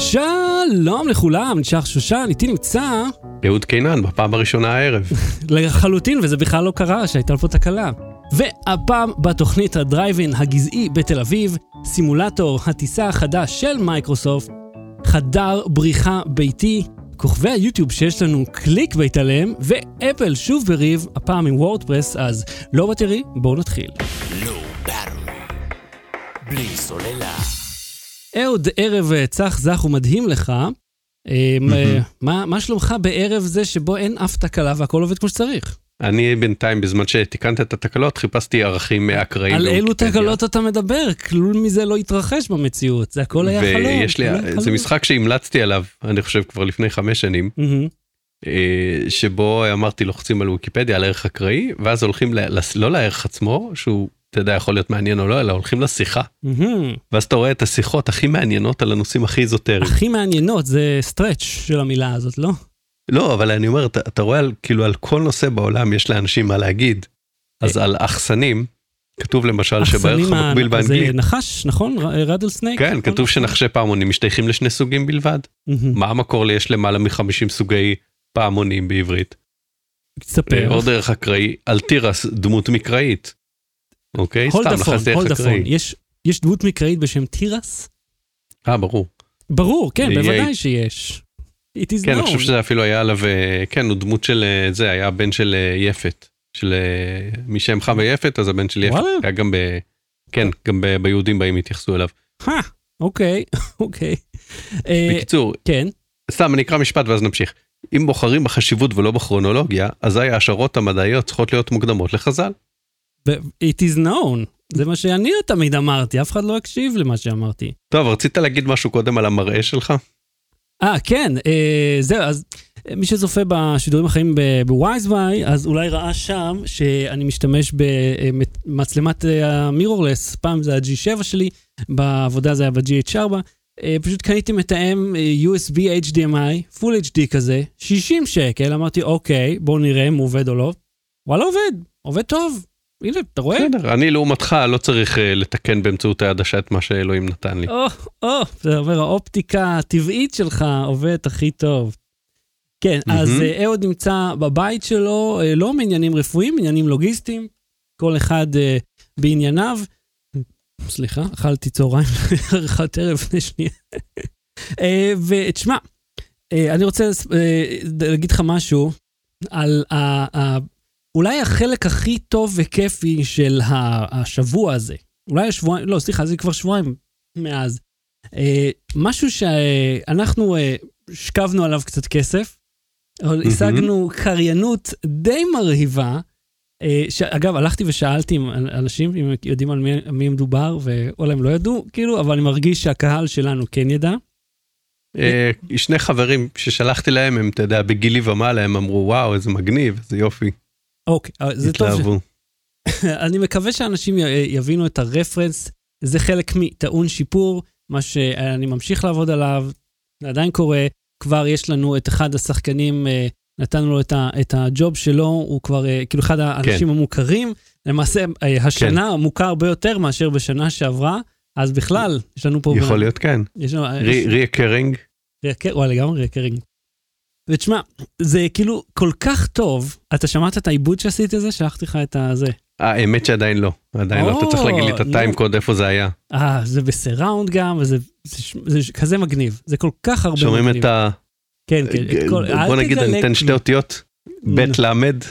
שלום לכולם, נשאר שושן, איתי נמצא אהוד קינן, בפעם הראשונה הערב. לחלוטין, וזה בכלל לא קרה שהייתה פה תקלה. והפעם בתוכנית הדרייבין הגזעי בתל אביב, סימולטור הטיסה החדש של מייקרוסופט, חדר בריחה ביתי, כוכבי היוטיוב שיש לנו clickbait עליהם, ואפל שוב בריב, הפעם עם WordPress, אז לא בטרי, בואו נתחיל. בלי סוללה. אהוד, ערב אה, צח זך ומדהים לך. אה, מה, מה שלומך בערב זה שבו אין אף תקלה והכל עובד כמו שצריך? אני בינתיים, בזמן שתיקנת את התקלות, חיפשתי ערכים אקראיים. על אילו תקלות אתה מדבר? כלום מזה לא התרחש במציאות, זה הכל היה חלום. ויש לי, זה משחק שהמלצתי עליו, אני חושב כבר לפני חמש שנים, אה, שבו אמרתי לוחצים על ויקיפדיה על ערך אקראי, ואז הולכים, לא לערך עצמו, שהוא אתה יודע, יכול להיות מעניין או לא, אלא הולכים לשיחה. ואז אתה רואה את השיחות הכי מעניינות על הנושאים הכי איזוטריים. הכי מעניינות זה stretch של המילה הזאת, לא? לא, אבל אני אומר, אתה, אתה רואה על, כאילו על כל נושא בעולם יש לאנשים מה להגיד. אז על עכסנים, כתוב למשל שבערך המקביל באנגלית. זה נחש, נכון? rattlesnake? כן, נכון? כתוב שנחשי פעמונים משתייכים לשני סוגים בלבד. מה המקור ליש למעלה מ-50 סוגי פעמונים בעברית? תספר. עוד דרך אקראי, אלתירס, דמות מקראית. אוקיי, סתם לחסי אקראי. יש, יש דמות מקראית בשם תירס? אה, ברור. ברור, כן, בוודאי שיש. It is כן, אני חושב שזה אפילו היה עליו, אה, כן, הוא דמות של אה, זה, היה בן של אה, יפת. של משם חווה יפת, אז הבן של יפת. היה גם ב... כן, גם ב, ביהודים באים התייחסו אליו. אוקיי, אוקיי. בקיצור, כן. סתם, אני אקרא משפט ואז נמשיך. אם בוחרים בחשיבות ולא בכרונולוגיה, אזי ההשערות המדעיות צריכות להיות מוקדמות לחז"ל. It is known. זה מה שאני תמיד אמרתי, אף אחד לא הקשיב למה שאמרתי. טוב, רצית להגיד משהו קודם על המראה שלך? אה, כן, אה, זהו, אז מי שזופה בשידורים החיים בווייזווי, אז אולי ראה שם שאני משתמש במצלמת המירורלס, פעם זה ה-G7 שלי, בעבודה זה היה ב-GH4. אה, פשוט קניתי מתאם אה, USB HDMI, Full HD כזה, 60 שקל, אמרתי אוקיי, בואו נראה אם הוא עובד או לא. וואלה עובד, עובד טוב. הנה, אתה רואה? בסדר, אני לעומתך לא צריך uh, לתקן באמצעות העדשה את מה שאלוהים נתן לי. או, או, זה אומר, האופטיקה הטבעית שלך עובדת הכי טוב. כן, mm-hmm. אז uh, אהוד נמצא בבית שלו, uh, לא מעניינים רפואיים, עניינים לוגיסטיים, כל אחד uh, בענייניו. סליחה, אכלתי צהריים, ארוחת ערב לפני שנייה. ותשמע, אני רוצה להגיד לך משהו על אולי החלק הכי טוב וכיפי של השבוע הזה, אולי השבועיים, לא, סליחה, זה כבר שבועיים מאז. אה, משהו שאנחנו אה, שקבנו עליו קצת כסף, אבל mm-hmm. השגנו קריינות די מרהיבה. אה, אגב, הלכתי ושאלתי עם אנשים אם הם יודעים על מי, מי מדובר, ואולי הם לא ידעו, כאילו, אבל אני מרגיש שהקהל שלנו כן ידע. אה, שני חברים ששלחתי להם, הם, אתה יודע, בגילי ומעלה, הם אמרו, וואו, איזה מגניב, איזה יופי. אוקיי, אה, זה טוב. התלהבו. אני מקווה שאנשים יבינו את הרפרנס, זה חלק מטעון שיפור, מה שאני ממשיך לעבוד עליו, זה עדיין קורה, כבר יש לנו את אחד השחקנים, אה, נתנו לו את, ה, את הג'וב שלו, הוא כבר אה, כאילו אחד האנשים כן. המוכרים, למעשה השנה כן. מוכר הרבה יותר מאשר בשנה שעברה, אז בכלל, יש לנו פה... יכול להיות כן. recurring. וואי, לגמרי recurring. ותשמע, זה כאילו כל כך טוב, אתה שמעת את העיבוד שעשיתי את זה? שלחתי לך את הזה. האמת שעדיין לא, עדיין לא, אתה צריך להגיד לי את ה time code איפה זה היה. אה, זה בסיראונד גם, וזה זה כזה מגניב, זה כל כך הרבה מגניב. שומעים את ה... כן, כן, בוא נגיד, אני אתן שתי אותיות, בית למד.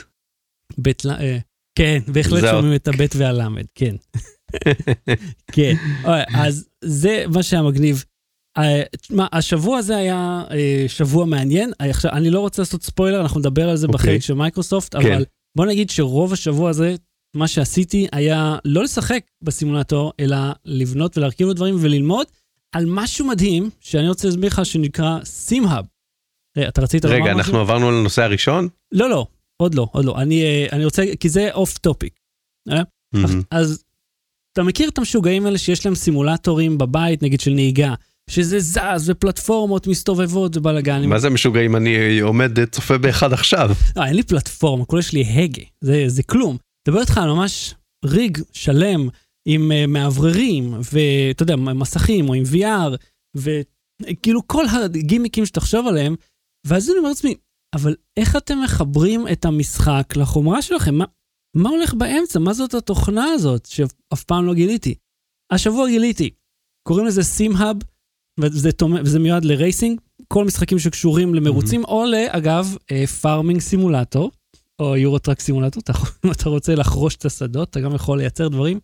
בית למד, כן, בהחלט שומעים את הבית והלמד, כן. כן, אז זה מה שהיה מגניב. תשמע, השבוע הזה היה אה, שבוע מעניין. עכשיו, אני לא רוצה לעשות ספוילר, אנחנו נדבר על זה okay. בחלק של מייקרוסופט, כן. אבל בוא נגיד שרוב השבוע הזה, מה שעשיתי היה לא לשחק בסימולטור, אלא לבנות ולהרכיב לו דברים וללמוד על משהו מדהים, שאני רוצה להסביר לך, שנקרא SimHub. אה, אתה רצית לומר משהו? רגע, אנחנו עברנו לנושא הראשון? לא, לא, עוד לא, עוד לא. אני, אה, אני רוצה, כי זה off topic. אז אתה מכיר את המשוגעים האלה שיש להם סימולטורים בבית, נגיד של נהיגה, שזה זז ופלטפורמות מסתובבות ובלאגנים. מה זה משוגעים? אני עומד צופה באחד עכשיו. לא, אין לי פלטפורמה, כולה יש לי הגה, זה, זה כלום. מדבר איתך על ממש ריג שלם עם uh, מאווררים, ואתה יודע, מסכים או עם VR, כאילו כל הגימיקים שתחשוב עליהם, ואז אני אומר לעצמי, אבל איך אתם מחברים את המשחק לחומרה שלכם? מה, מה הולך באמצע? מה זאת התוכנה הזאת שאף פעם לא גיליתי? השבוע גיליתי, קוראים לזה סימהאב, וזה, וזה מיועד ל racing, כל משחקים שקשורים למרוצים, mm-hmm. או לאגב, Farming Simulator, או Euro Truck Simulator, אם אתה רוצה לחרוש את השדות, אתה גם יכול לייצר דברים.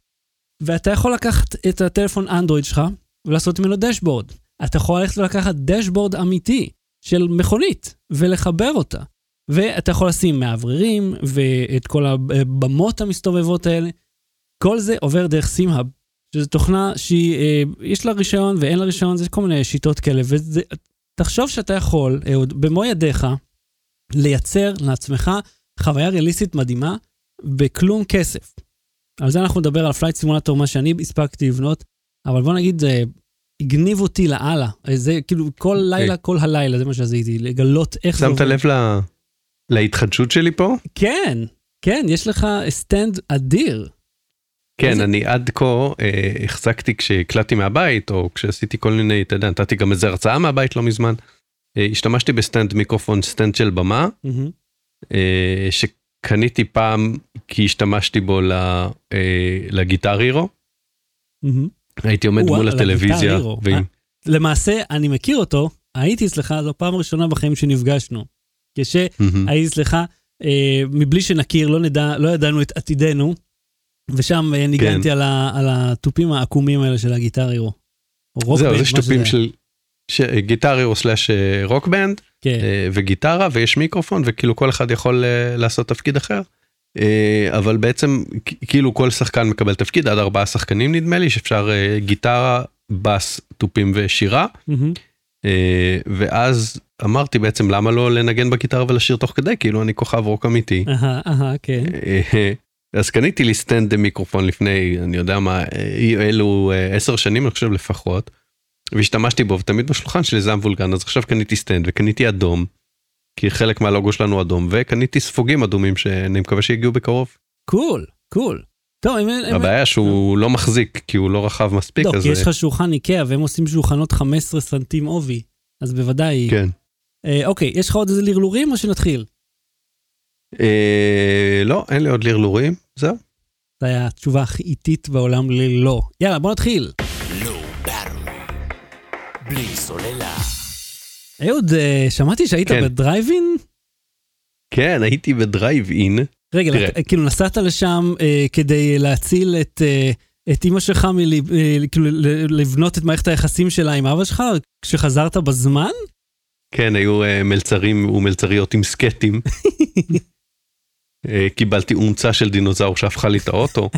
ואתה יכול לקחת את הטלפון אנדרואיד שלך ולעשות ממנו dashboard. אתה יכול ללכת ולקחת dashboard אמיתי של מכונית ולחבר אותה. ואתה יכול לשים מאווררים ואת כל הבמות המסתובבות האלה. כל זה עובר דרך SimHub, שזו תוכנה שיש אה, לה רישיון ואין לה רישיון, זה כל מיני שיטות כאלה. ותחשוב שאתה יכול, אהוד, במו ידיך, לייצר לעצמך חוויה ריאליסטית מדהימה בכלום כסף. על זה אנחנו נדבר על Flight Simulator, מה שאני הספקתי לבנות, אבל בוא נגיד, זה הגניב אותי לאללה. זה כאילו כל לילה, okay. כל הלילה, זה מה שעשיתי, לגלות איך. שמת לב לה... להתחדשות שלי פה? כן, כן, יש לך סטנד אדיר. כן. אני עד כה אה, החזקתי כשהקלטתי מהבית, או כשעשיתי כל מיני, אתה יודע, נתתי גם איזה הרצאה מהבית לא מזמן. אה, השתמשתי בסטנד מיקרופון, סטנד של במה. אה, שקניתי פעם כי השתמשתי בו ל Guitar Hero. הייתי עומד מול הטלוויזיה. למעשה, אני מכיר אותו, הייתי אצלך, זו פעם ראשונה בחיים שנפגשנו. כשהייתי אצלך, מבלי שנכיר, לא, נדע, לא ידענו את עתידנו, ושם ניגנתי כן. על התופים העקומים האלה של ה Guitar Hero. זהו, יש תופים של Guitar Hero slash Rock Band. כן. אה, וגיטרה ויש מיקרופון וכאילו כל אחד יכול אה, לעשות תפקיד אחר. אה, אבל בעצם כאילו כל שחקן מקבל תפקיד עד ארבעה שחקנים נדמה לי שאפשר גיטרה בס תופים ושירה. ואז אמרתי בעצם למה לא לנגן בגיטרה ולשיר תוך כדי כאילו אני כוכב רוק אמיתי. אהה, אהה, כן. אז קניתי לי סטנד מיקרופון לפני אני יודע מה אלו עשר שנים אני חושב לפחות. והשתמשתי בו ותמיד בשולחן שלי זה המבולגן אז עכשיו קניתי סטנד וקניתי אדום. כי חלק מהלוגו שלנו אדום וקניתי ספוגים אדומים שאני מקווה שיגיעו בקרוב. cool cool. טוב, אם, הבעיה אם... שהוא לא מחזיק כי הוא לא רחב מספיק. לא, אז... כי יש לך שולחן איקאה והם עושים שולחנות 15 סנטים עובי אז בוודאי. כן. אה, אוקיי יש לך עוד איזה לרלורים או שנתחיל? אה, לא אין לי עוד לרלורים זהו. זו הייתה התשובה הכי איטית בעולם ללא. יאללה בוא נתחיל. בלי סוללה. אהוד, אה, שמעתי שהיית כן. בדרייבין? כן, הייתי בדרייב-אין. רגע, תראה. כאילו נסעת לשם אה, כדי להציל את, אה, את אימא שלך, מל, אה, כאילו את מערכת היחסים שלה עם אבא שלך, כשחזרת בזמן? כן, היו אה, מלצרים ומלצריות עם סקטים. אה, קיבלתי אומצה של דינוזאור שהפכה לי את האוטו,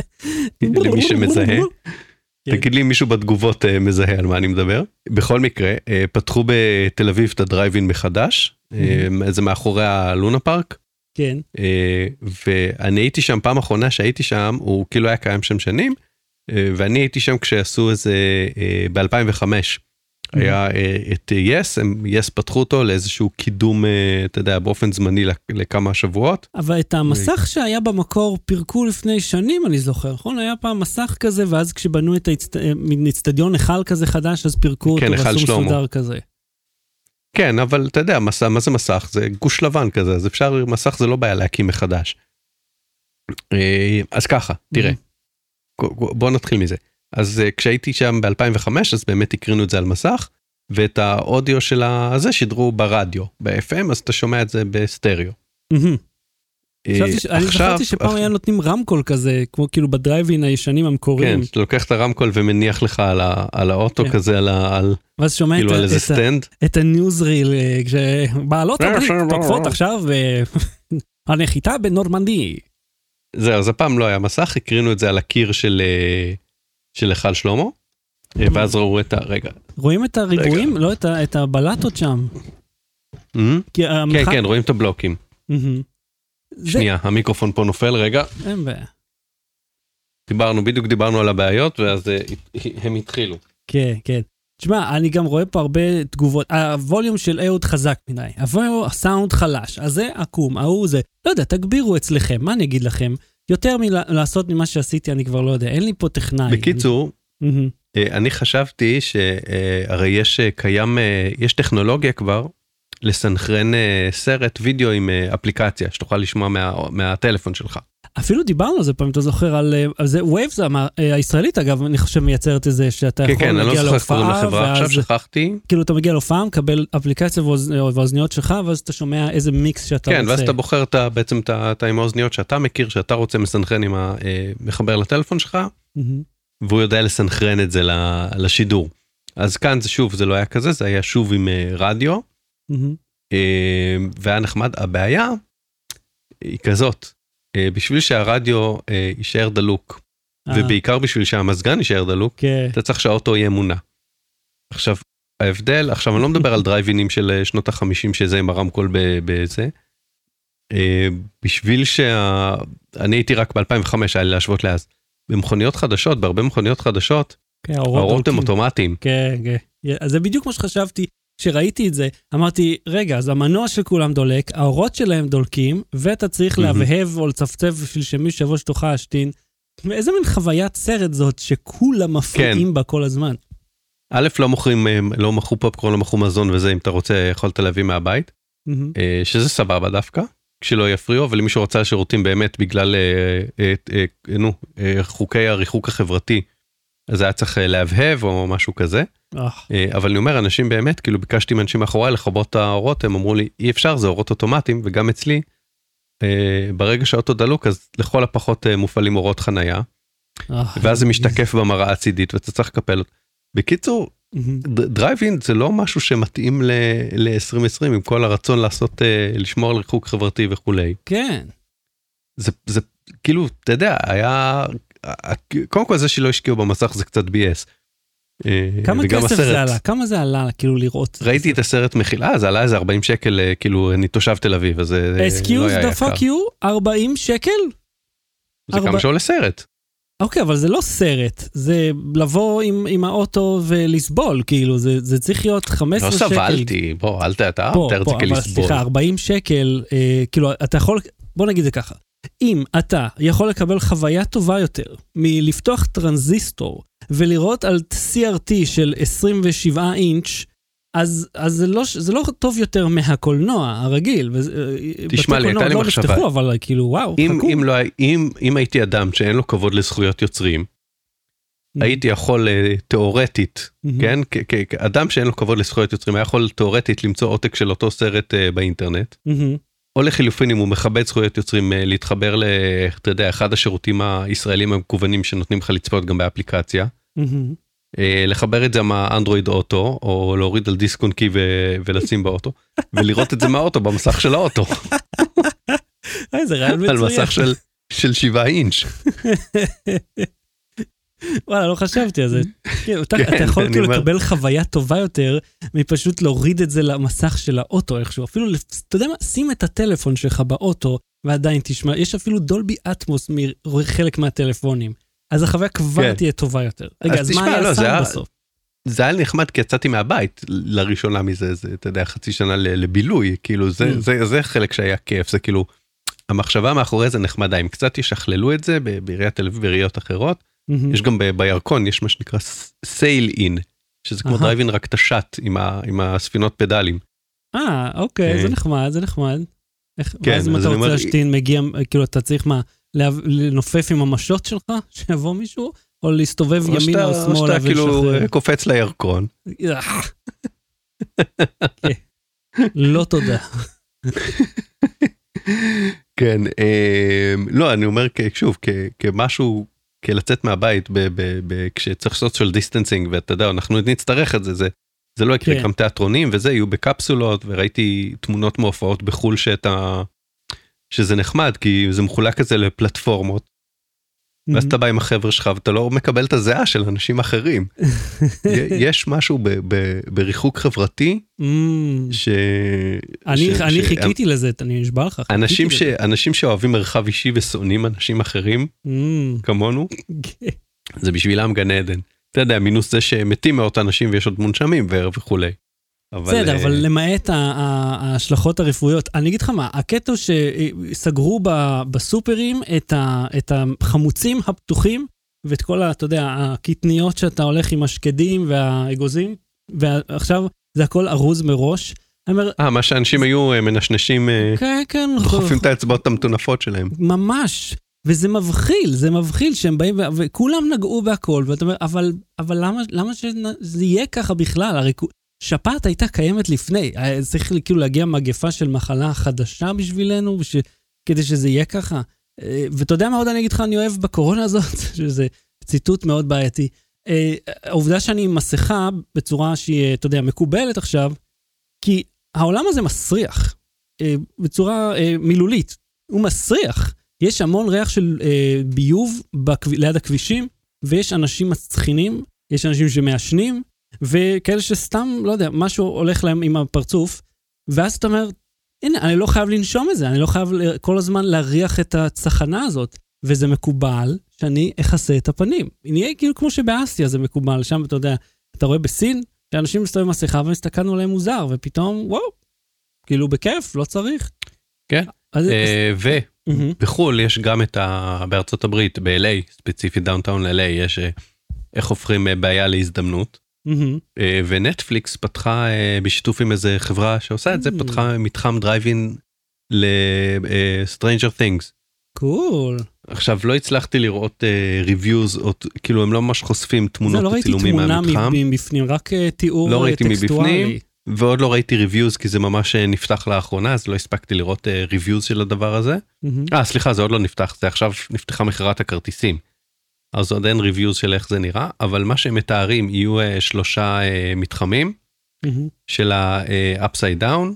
למי שמזהה. כן. תגיד לי אם מישהו בתגובות uh, מזהה על מה אני מדבר. בכל מקרה, uh, פתחו בתל אביב את הדרייבין מחדש, mm-hmm. uh, זה מאחורי הלונה פארק. כן. Uh, ואני הייתי שם פעם אחרונה שהייתי שם, הוא כאילו היה קיים שם שנים, uh, ואני הייתי שם כשעשו איזה uh, ב-2005. היה אה, את יס, הם יס פתחו אותו לאיזשהו קידום, אה, אתה יודע, באופן זמני לכמה שבועות. אבל את המסך שהיה במקור פירקו לפני שנים, אני זוכר, נכון? היה פעם מסך כזה, ואז כשבנו את האצטדיון היכל כזה חדש, אז פירקו כן, אותו ועשו מסודר כזה. כן, אבל אתה יודע, מסע, מה זה מסך? זה גוש לבן כזה, אז אפשר, מסך זה לא בעיה להקים מחדש. אה, אז ככה, תראה, בוא נתחיל מזה. אז uh, כשהייתי שם ב-2005 אז באמת הקרינו את זה על מסך ואת האודיו של הזה שידרו ברדיו ב-FM אז אתה שומע את זה בסטריאו. אה, אני חשבתי שפעם היה נותנים רמקול כזה כמו כאילו בדרייבין הישנים המקוריים. כן, אתה לוקח את הרמקול ומניח לך על האוטו כן. כזה על כאילו איזה סטנד. את ה newsreel אה, כשבעלות תוקפות עכשיו הנחיתה בנורמנדי. זהו אז הפעם לא היה מסך הקרינו את זה על הקיר של של היכל שלמה, אה, ואז ראו את ה... רגע. רואים את הריבועים? לא, את הבלטות שם. Mm-hmm. כן, כן, רואים את הבלוקים. שנייה, המיקרופון פה נופל, רגע. אין בעיה. דיברנו, בדיוק דיברנו על הבעיות, ואז אה, הם התחילו. כן, כן. תשמע, אני גם רואה פה הרבה תגובות. הווליום של אהוד חזק מדי, הווליום, הסאונד חלש, אז זה עקום, ההוא זה... לא יודע, תגבירו אצלכם, מה אני אגיד לכם? יותר מלעשות ממה שעשיתי, אני כבר לא יודע, אין לי פה טכנאי. בקיצור, אני... אני חשבתי שהרי יש קיים, יש טכנולוגיה כבר לסנכרן סרט וידאו עם אפליקציה שתוכל לשמוע מה, מהטלפון שלך. אפילו דיברנו על זה פעם, אתה זוכר, על, על זה, Waves הישראלית אגב, אני חושב מייצרת את זה, שאתה כן, יכול כן, להגיע להופעה, כן, כן, אני לא זוכר איך קוראים לחברה עכשיו, שכחתי. כאילו אתה מגיע להופעה, מקבל אפליקציה ואוזניות שלך, ואז אתה שומע איזה מיקס שאתה כן, רוצה. כן, ואז אתה בוחר את, בעצם את עם האוזניות שאתה מכיר, שאתה רוצה מסנכרן עם המחבר לטלפון שלך, mm-hmm. והוא יודע לסנכרן את זה לשידור. אז כאן זה שוב, זה לא היה כזה, זה היה שוב עם רדיו, mm-hmm. והיה נחמד. הבעיה היא כזאת, אה, בשביל שהרדיו אה, יישאר דלוק, ובעיקר בשביל שהמזגן יישאר דלוק, כן. אתה צריך שהאוטו יהיה מונע. עכשיו, ההבדל, עכשיו אני לא מדבר על דרייבינים של שנות החמישים שזה עם הרמקול בזה, אה, בשביל שה... אני הייתי רק ב-2005, היה לי להשוות לאז. במכוניות חדשות, בהרבה מכוניות חדשות, כן, האורות הם אוטומטיים. כן, כן. אז זה בדיוק מה שחשבתי. כשראיתי את זה, אמרתי, רגע, אז המנוע של כולם דולק, האורות שלהם דולקים, ואתה צריך להבהב או לצפצף בשביל שמישהו יבוא שתוכל להשתין. איזה מין חוויית סרט זאת שכולם מפריעים כן. בה כל הזמן. א', לא מוכרים, לא מכרו פופקורן, לא מכרו מזון וזה, אם אתה רוצה, יכולת להביא מהבית, mm-hmm. שזה סבבה דווקא, כשלא יפריעו, אבל אם מישהו רוצה לשירותים באמת בגלל, אה, אה, אה, נו, אה, חוקי הריחוק החברתי, אז היה צריך להבהב או משהו כזה. אה, אבל אני אומר, אנשים באמת, כאילו ביקשתי מאנשים מאחוריי לכבות את האורות, הם אמרו לי, אי אפשר, זה אורות אוטומטיים, וגם אצלי, אה, ברגע שהאוטו דלוק, אז לכל הפחות אה, מופעלים אורות חנייה, ואז זה משתקף במראה הצידית ואתה צריך לקפל. בקיצור, דרייבין זה לא משהו שמתאים ל-2020 עם כל הרצון לעשות, לשמור על ריחוק חברתי וכולי. כן. זה, זה כאילו, אתה יודע, היה, קודם כל זה שלא השקיעו במסך זה קצת ביאס. אה, כמה כסף הסרט, זה עלה? כמה זה עלה כאילו לראות? ראיתי את הסרט מחילה, זה עלה איזה 40 שקל, אה, כאילו אני תושב תל אביב, אז זה לא היה יקר. Excuse the fuck you? 40 שקל? זה 4... כמה שעולה סרט. אוקיי, אבל זה לא סרט, זה לבוא עם, עם האוטו ולסבול, כאילו, זה, זה צריך להיות 15 לא שקל. לא סבלתי, בוא, אל תתאר את זה כלסבול. סליחה, 40 שקל, אה, כאילו, אתה יכול, בוא נגיד זה ככה, אם אתה יכול לקבל חוויה טובה יותר מלפתוח טרנזיסטור ולראות על CRT של 27 אינץ', אז, אז זה, לא, זה לא טוב יותר מהקולנוע הרגיל. תשמע לי, הייתה לי לא מחשבה. נפתחו, אבל כאילו, וואו, אם, חכו. אם, לא, אם, אם הייתי אדם שאין לו כבוד לזכויות יוצרים, mm-hmm. הייתי יכול אה, תיאורטית, mm-hmm. כן, כאדם שאין לו כבוד לזכויות יוצרים, היה יכול תיאורטית למצוא עותק של אותו סרט uh, באינטרנט. Mm-hmm. או לחילופין אם הוא מכבד זכויות יוצרים אה, להתחבר ל... אתה יודע, אחד השירותים הישראלים המקוונים שנותנים לך לצפות גם באפליקציה. לחבר את זה מהאנדרואיד אוטו או להוריד על דיסק און קי ולשים באוטו ולראות את זה מהאוטו במסך של האוטו. איזה רעיון מצוין. על מסך של 7 אינץ'. וואלה, לא חשבתי על זה. כן, אתה יכול כאילו לקבל חוויה טובה יותר מפשוט להוריד את זה למסך של האוטו איכשהו. אפילו, אתה יודע מה, שים את הטלפון שלך באוטו ועדיין תשמע, יש אפילו דולבי אטמוס מחלק מהטלפונים. אז החוויה כבר כן. תהיה טובה יותר. רגע, אז, אז מה היה לא, הסאונד בסוף? זה היה נחמד כי יצאתי מהבית לראשונה מזה, זה, אתה יודע, חצי שנה לבילוי, כאילו זה, mm. זה, זה חלק שהיה כיף, זה כאילו, המחשבה מאחורי זה נחמדה, אם קצת ישכללו את זה בעיריית תל אביב ועיריות אחרות. יש גם בירקון יש מה שנקרא סייל אין שזה כמו דרייבין רק את השאט עם, עם הספינות פדלים. אה אוקיי זה נחמד זה נחמד. איך, כן, ואז אם אתה רוצה להשתין מגיע כאילו אתה צריך מה לנופף עם המשות שלך שיבוא מישהו או להסתובב ימינה או שמאלה. או שאתה כאילו קופץ לירקון. כן. לא תודה. כן לא אני אומר שוב כמשהו כלצאת מהבית ב- ב- ב- כשצריך של distancing ואתה יודע אנחנו נצטרך את זה זה זה לא יקרה כן. גם תיאטרונים וזה יהיו בקפסולות וראיתי תמונות מהופעות בחול שאתה שזה נחמד כי זה מחולק כזה לפלטפורמות. Mm-hmm. ואז אתה בא עם החבר'ה שלך ואתה לא מקבל את הזיעה של אנשים אחרים. יש משהו ב- ב- בריחוק חברתי mm. ש... אני, ש... אני ש... חיכיתי לזה, אני נשבע לך. אנשים, ש... אנשים שאוהבים מרחב אישי ושונאים אנשים אחרים mm. כמונו, זה בשבילם גן עדן. אתה יודע, מינוס זה שמתים מאות אנשים ויש עוד מונשמים וכולי. בסדר, אבל אה, למעט ההשלכות הרפואיות, אני אגיד לך מה, הקטע שסגרו בסופרים את החמוצים הפתוחים ואת כל, ה, אתה יודע, הקטניות שאתה הולך עם השקדים והאגוזים, ועכשיו זה הכל ארוז מראש. אה, מה שאנשים היו אה, מנשנשים, אה, כן, כן. דוחפים את האצבעות המטונפות שלהם. ממש. וזה מבחיל, זה מבחיל שהם באים, וכולם נגעו בהכל, ואתה אומר, אבל, אבל למה, למה שזה יהיה ככה בכלל? הרי שפעת הייתה קיימת לפני, צריך כאילו להגיע מגפה של מחלה חדשה בשבילנו, וש, כדי שזה יהיה ככה. אה, ואתה יודע מה עוד אני אגיד לך, אני אוהב בקורונה הזאת, שזה ציטוט מאוד בעייתי. אה, העובדה שאני עם מסכה בצורה שהיא, אתה יודע, מקובלת עכשיו, כי העולם הזה מסריח, אה, בצורה מילולית, הוא מסריח. יש המון ריח של ביוב ליד הכבישים, ויש אנשים מצחינים, יש אנשים שמעשנים, וכאלה שסתם, לא יודע, משהו הולך להם עם הפרצוף, ואז אתה אומר, הנה, אני לא חייב לנשום את זה, אני לא חייב כל הזמן להריח את הצחנה הזאת. וזה מקובל שאני אכסה את הפנים. נהיה כאילו כמו שבאסיה זה מקובל, שם אתה יודע, אתה רואה בסין, שאנשים מסתובבים מסכה והסתכלנו עליהם מוזר, ופתאום, וואו, כאילו בכיף, לא צריך. כן, אה, ובחו"ל יש גם את ה... בארצות הברית, ב-LA, ספציפית downtown LA, יש אה, איך הופכים אה, בעיה להזדמנות. אה, ונטפליקס פתחה אה, בשיתוף עם איזה חברה שעושה את זה, פתחה מתחם דרייבין ל Stranger Things. cool. עכשיו לא הצלחתי לראות reviews, uh, כאילו הם לא ממש חושפים תמונות וצילומים מהמתחם. לא ראיתי תמונה מבפנים, רק uh, תיאור לא ראיתי מבפנים, ועוד לא ראיתי reviews כי זה ממש נפתח לאחרונה, אז לא הספקתי לראות reviews של הדבר הזה. אה, סליחה, זה עוד לא נפתח, זה עכשיו נפתחה מכירת הכרטיסים. אז עוד אין reviews של איך זה נראה, אבל מה שהם מתארים יהיו uh, שלושה uh, מתחמים mm-hmm. של ה-upside down,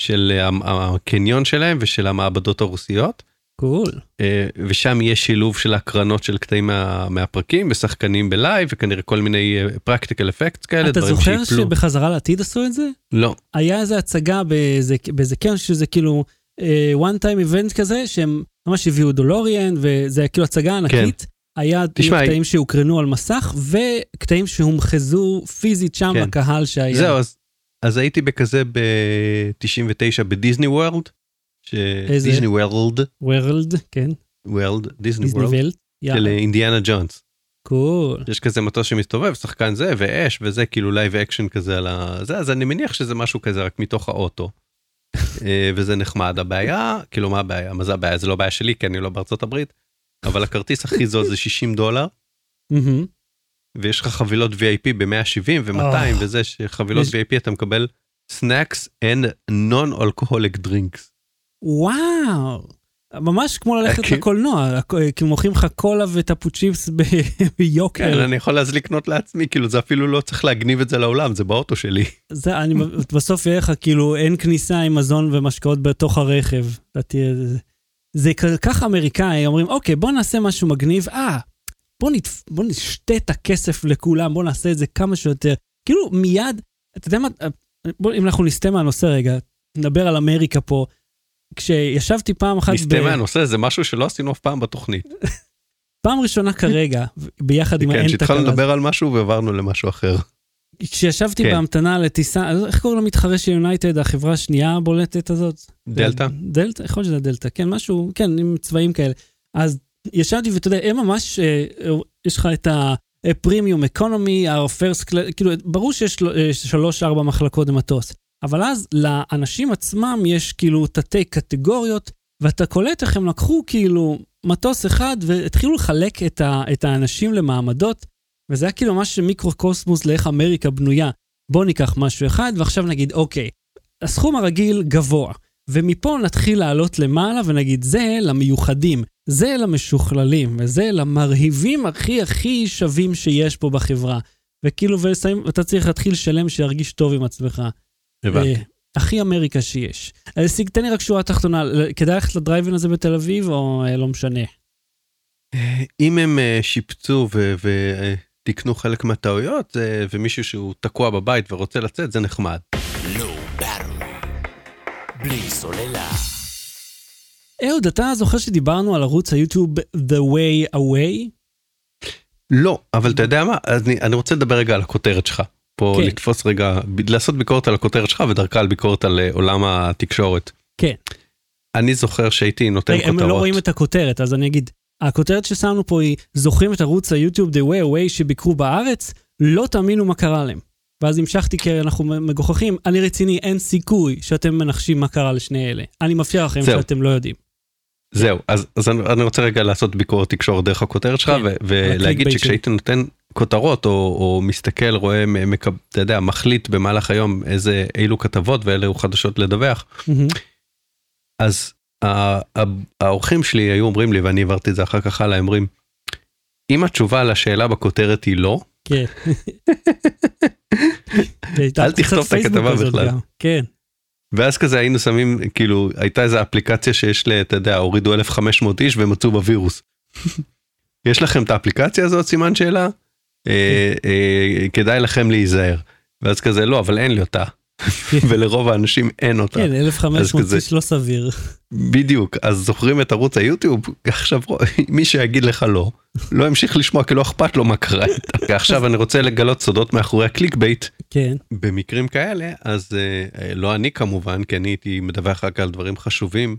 של uh, הקניון שלהם ושל המעבדות הרוסיות. Cool. Cool. Uh, ושם יהיה שילוב של הקרנות של קטעים מה, מהפרקים ושחקנים ב live וכנראה כל מיני practical uh, effects כאלה, אתה זוכר שבחזרה לעתיד עשו את זה? לא. היה איזה הצגה באיזה, באיזה קרן שזה כאילו uh, one time event כזה שהם ממש הביאו דולוריאן וזה כאילו הצגה ענקית. כן. היה תשמע, קטעים שהוקרנו על מסך וקטעים שהומחזו פיזית שם כן. בקהל שהיה. זהו, אז, אז הייתי בכזה ב-99 בדיסני וורלד. דיסני וורלד. וורלד, כן. וורלד, דיסני וורלד. של אינדיאנה ג'ונס. cool. יש כזה מטוס שמסתובב, שחקן זה ואש וזה כאילו live action כזה על הזה, אז אני מניח שזה משהו כזה רק מתוך האוטו. אה, וזה נחמד. הבעיה, כאילו מה הבעיה? מה זה הבעיה? זה לא בעיה שלי כי אני לא בארצות הברית. אבל הכרטיס הכי זול זה 60 דולר. ויש לך חבילות VIP ב-170 ו-200 וזה שחבילות VIP אתה מקבל snacks and non-alcoholic drinks. וואו. ממש כמו ללכת כן. לקולנוע, כי מוכרים לך קולה וטפו צ'יפס ביוקר. כן, אני יכול אז לקנות לעצמי, כאילו זה אפילו לא צריך להגניב את זה לעולם, זה באוטו שלי. זה, אני בסוף יהיה לך כאילו אין כניסה עם מזון ומשקאות בתוך הרכב. זה ככה אמריקאי, אומרים, אוקיי, בוא נעשה משהו מגניב, אה, בוא, נתפ... בוא נשתה את הכסף לכולם, בוא נעשה את זה כמה שיותר. כאילו, מיד, אתה יודע מה, בוא, אם אנחנו נסטה מהנושא רגע, נדבר על אמריקה פה. כשישבתי פעם אחת... נסטה ב... מהנושא, זה משהו שלא עשינו אף פעם בתוכנית. פעם ראשונה כרגע, ביחד עם האין תקלה. כן, שהתחלנו לדבר על משהו ועברנו למשהו אחר. כשישבתי כן. בהמתנה לטיסה, איך קוראים למתחרה של יונייטד, החברה השנייה הבולטת הזאת? דלתא? דלתא, יכול להיות שזה דלתא, כן, משהו, כן, עם צבעים כאלה. אז ישבתי ואתה יודע, הם ממש, אה, יש לך את הפרימיום אקונומי, הפרסט, כאילו, ברור שיש אה, שלוש-ארבע מחלקות במטוס, אבל אז לאנשים עצמם יש כאילו תתי קטגוריות, ואתה קולט איך הם לקחו כאילו מטוס אחד והתחילו לחלק את, ה, את האנשים למעמדות. וזה היה כאילו ממש מיקרוקוסמוס לאיך אמריקה בנויה. בוא ניקח משהו אחד, ועכשיו נגיד, אוקיי, הסכום הרגיל גבוה, ומפה נתחיל לעלות למעלה ונגיד, זה למיוחדים, זה למשוכללים, וזה למרהיבים הכי הכי שווים שיש פה בחברה. וכאילו, ולסיים, אתה צריך להתחיל לשלם שירגיש טוב עם עצמך. הבנתי. אה, הכי אמריקה שיש. אז תן לי רק שורה תחתונה, כדאי ללכת לדרייבין הזה בתל אביב, או אה, לא משנה? אם הם אה, שיפצו ו... תקנו חלק מהטעויות ומישהו שהוא תקוע בבית ורוצה לצאת זה נחמד. בלי סוללה. אהוד, אתה זוכר שדיברנו על ערוץ היוטיוב The Way Away? לא, אבל אתה יודע מה, אני, אני רוצה לדבר רגע על הכותרת שלך. פה כן. לתפוס רגע, לעשות ביקורת על הכותרת שלך ודרכה על ביקורת על אה, עולם התקשורת. כן. אני זוכר שהייתי נותן רגע, כותרות. הם לא רואים את הכותרת, אז אני אגיד, הכותרת ששמנו פה היא, זוכרים את ערוץ היוטיוב The Way Away שביקרו בארץ? לא תאמינו מה קרה להם. ואז המשכתי כי אנחנו מגוחכים, אני רציני, אין סיכוי שאתם מנחשים מה קרה לשני אלה. אני מבטיח לכם זהו. שאתם לא יודעים. זהו, אז, אז אני, אני רוצה רגע לעשות ביקורת תקשורת דרך הכותרת שלך, כן, ולהגיד שכשהיית נותן כותרות או, או מסתכל, רואה, מקב, אתה יודע, מחליט במהלך היום איזה, אילו כתבות ואילו חדשות לדווח, mm-hmm. אז האורחים שלי היו אומרים לי, ואני העברתי את זה אחר כך הלאה, אומרים, אם התשובה לשאלה בכותרת היא לא, כן. אל תכתוב את הכתבה בכלל. כן. ואז כזה היינו שמים כאילו הייתה איזה אפליקציה שיש ל... אתה יודע הורידו 1500 איש ומצאו בווירוס. יש לכם את האפליקציה הזאת סימן שאלה? אה, אה, כדאי לכם להיזהר. ואז כזה לא אבל אין לי אותה. ולרוב האנשים אין אותה. כן 1500 איש לא סביר. בדיוק אז זוכרים את ערוץ היוטיוב עכשיו מי שיגיד לך לא לא המשיך לשמוע כי לא אכפת לו מה קרה איתה. עכשיו אני רוצה לגלות סודות מאחורי ה clickbait. כן. במקרים כאלה אז אה, לא אני כמובן כי אני הייתי מדווח רק על דברים חשובים.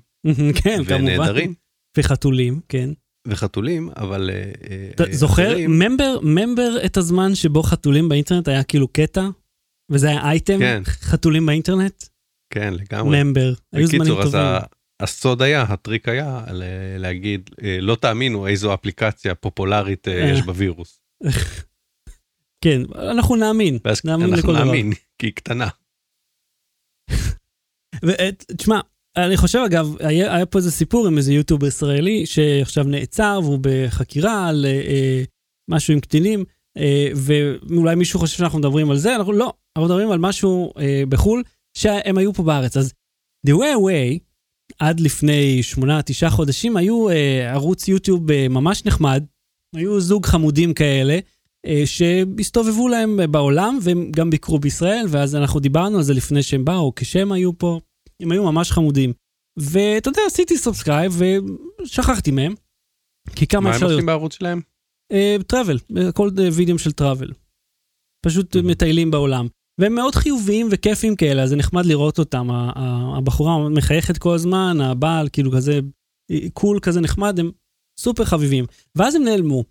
כן ונהדרים. וחתולים כן. וחתולים אבל אתה זוכר member member את הזמן שבו חתולים באינטרנט היה כאילו קטע וזה היה אייטם כן. חתולים באינטרנט. כן לגמרי. ממבר. היו זמנים טובים. הסוד היה, הטריק היה להגיד, אה, לא תאמינו איזו אפליקציה פופולרית אה, יש בווירוס. כן, אנחנו נאמין, נאמין לכל דבר. אנחנו נאמין, כי היא קטנה. תשמע, אני חושב אגב, היה, היה פה איזה סיפור עם איזה יוטיוב ישראלי שעכשיו נעצר והוא בחקירה על אה, משהו עם קטינים, אה, ואולי מישהו חושב שאנחנו מדברים על זה, אנחנו לא, אנחנו מדברים על משהו אה, בחו"ל שהם היו פה בארץ. אז The Way Away, עד לפני שמונה, תשעה חודשים היו אה, ערוץ יוטיוב אה, ממש נחמד, היו זוג חמודים כאלה, אה, שהסתובבו להם בעולם והם גם ביקרו בישראל, ואז אנחנו דיברנו על זה לפני שהם באו, כשהם היו פה, הם היו ממש חמודים. ואתה יודע, עשיתי subscribe ושכחתי מהם. כי כמה אפשר... מה הם עושים בערוץ שלהם? travel, כל וידאו של travel. פשוט mm-hmm. מטיילים בעולם. והם מאוד חיוביים וכיפים כאלה, זה נחמד לראות אותם. הבחורה מחייכת כל הזמן, הבעל כאילו כזה קול כזה נחמד, הם סופר חביבים. ואז הם נעלמו.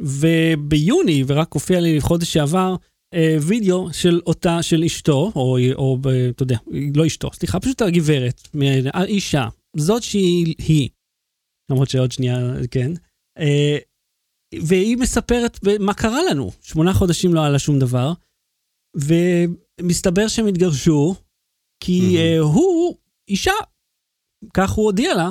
וביוני, ורק הופיע לי חודש שעבר, אה, וידאו של אותה, של אשתו, או, או אתה יודע, לא אשתו, סליחה, פשוט הגברת, האישה, זאת שהיא, היא, למרות שעוד שנייה, כן, אה, והיא מספרת מה קרה לנו, שמונה חודשים לא היה לה שום דבר, ומסתבר שהם התגרשו, כי mm-hmm. uh, הוא אישה, כך הוא הודיע לה.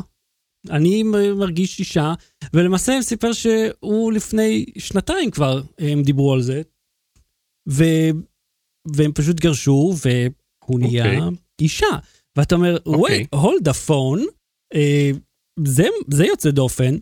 אני מרגיש אישה, ולמעשה הם סיפר שהוא לפני שנתיים כבר, הם דיברו על זה, ו... והם פשוט גרשו, והוא נהיה okay. אוקיי. אישה. ואתה אומר, וואי, הולד הפון, זה, זה יוצא דופן.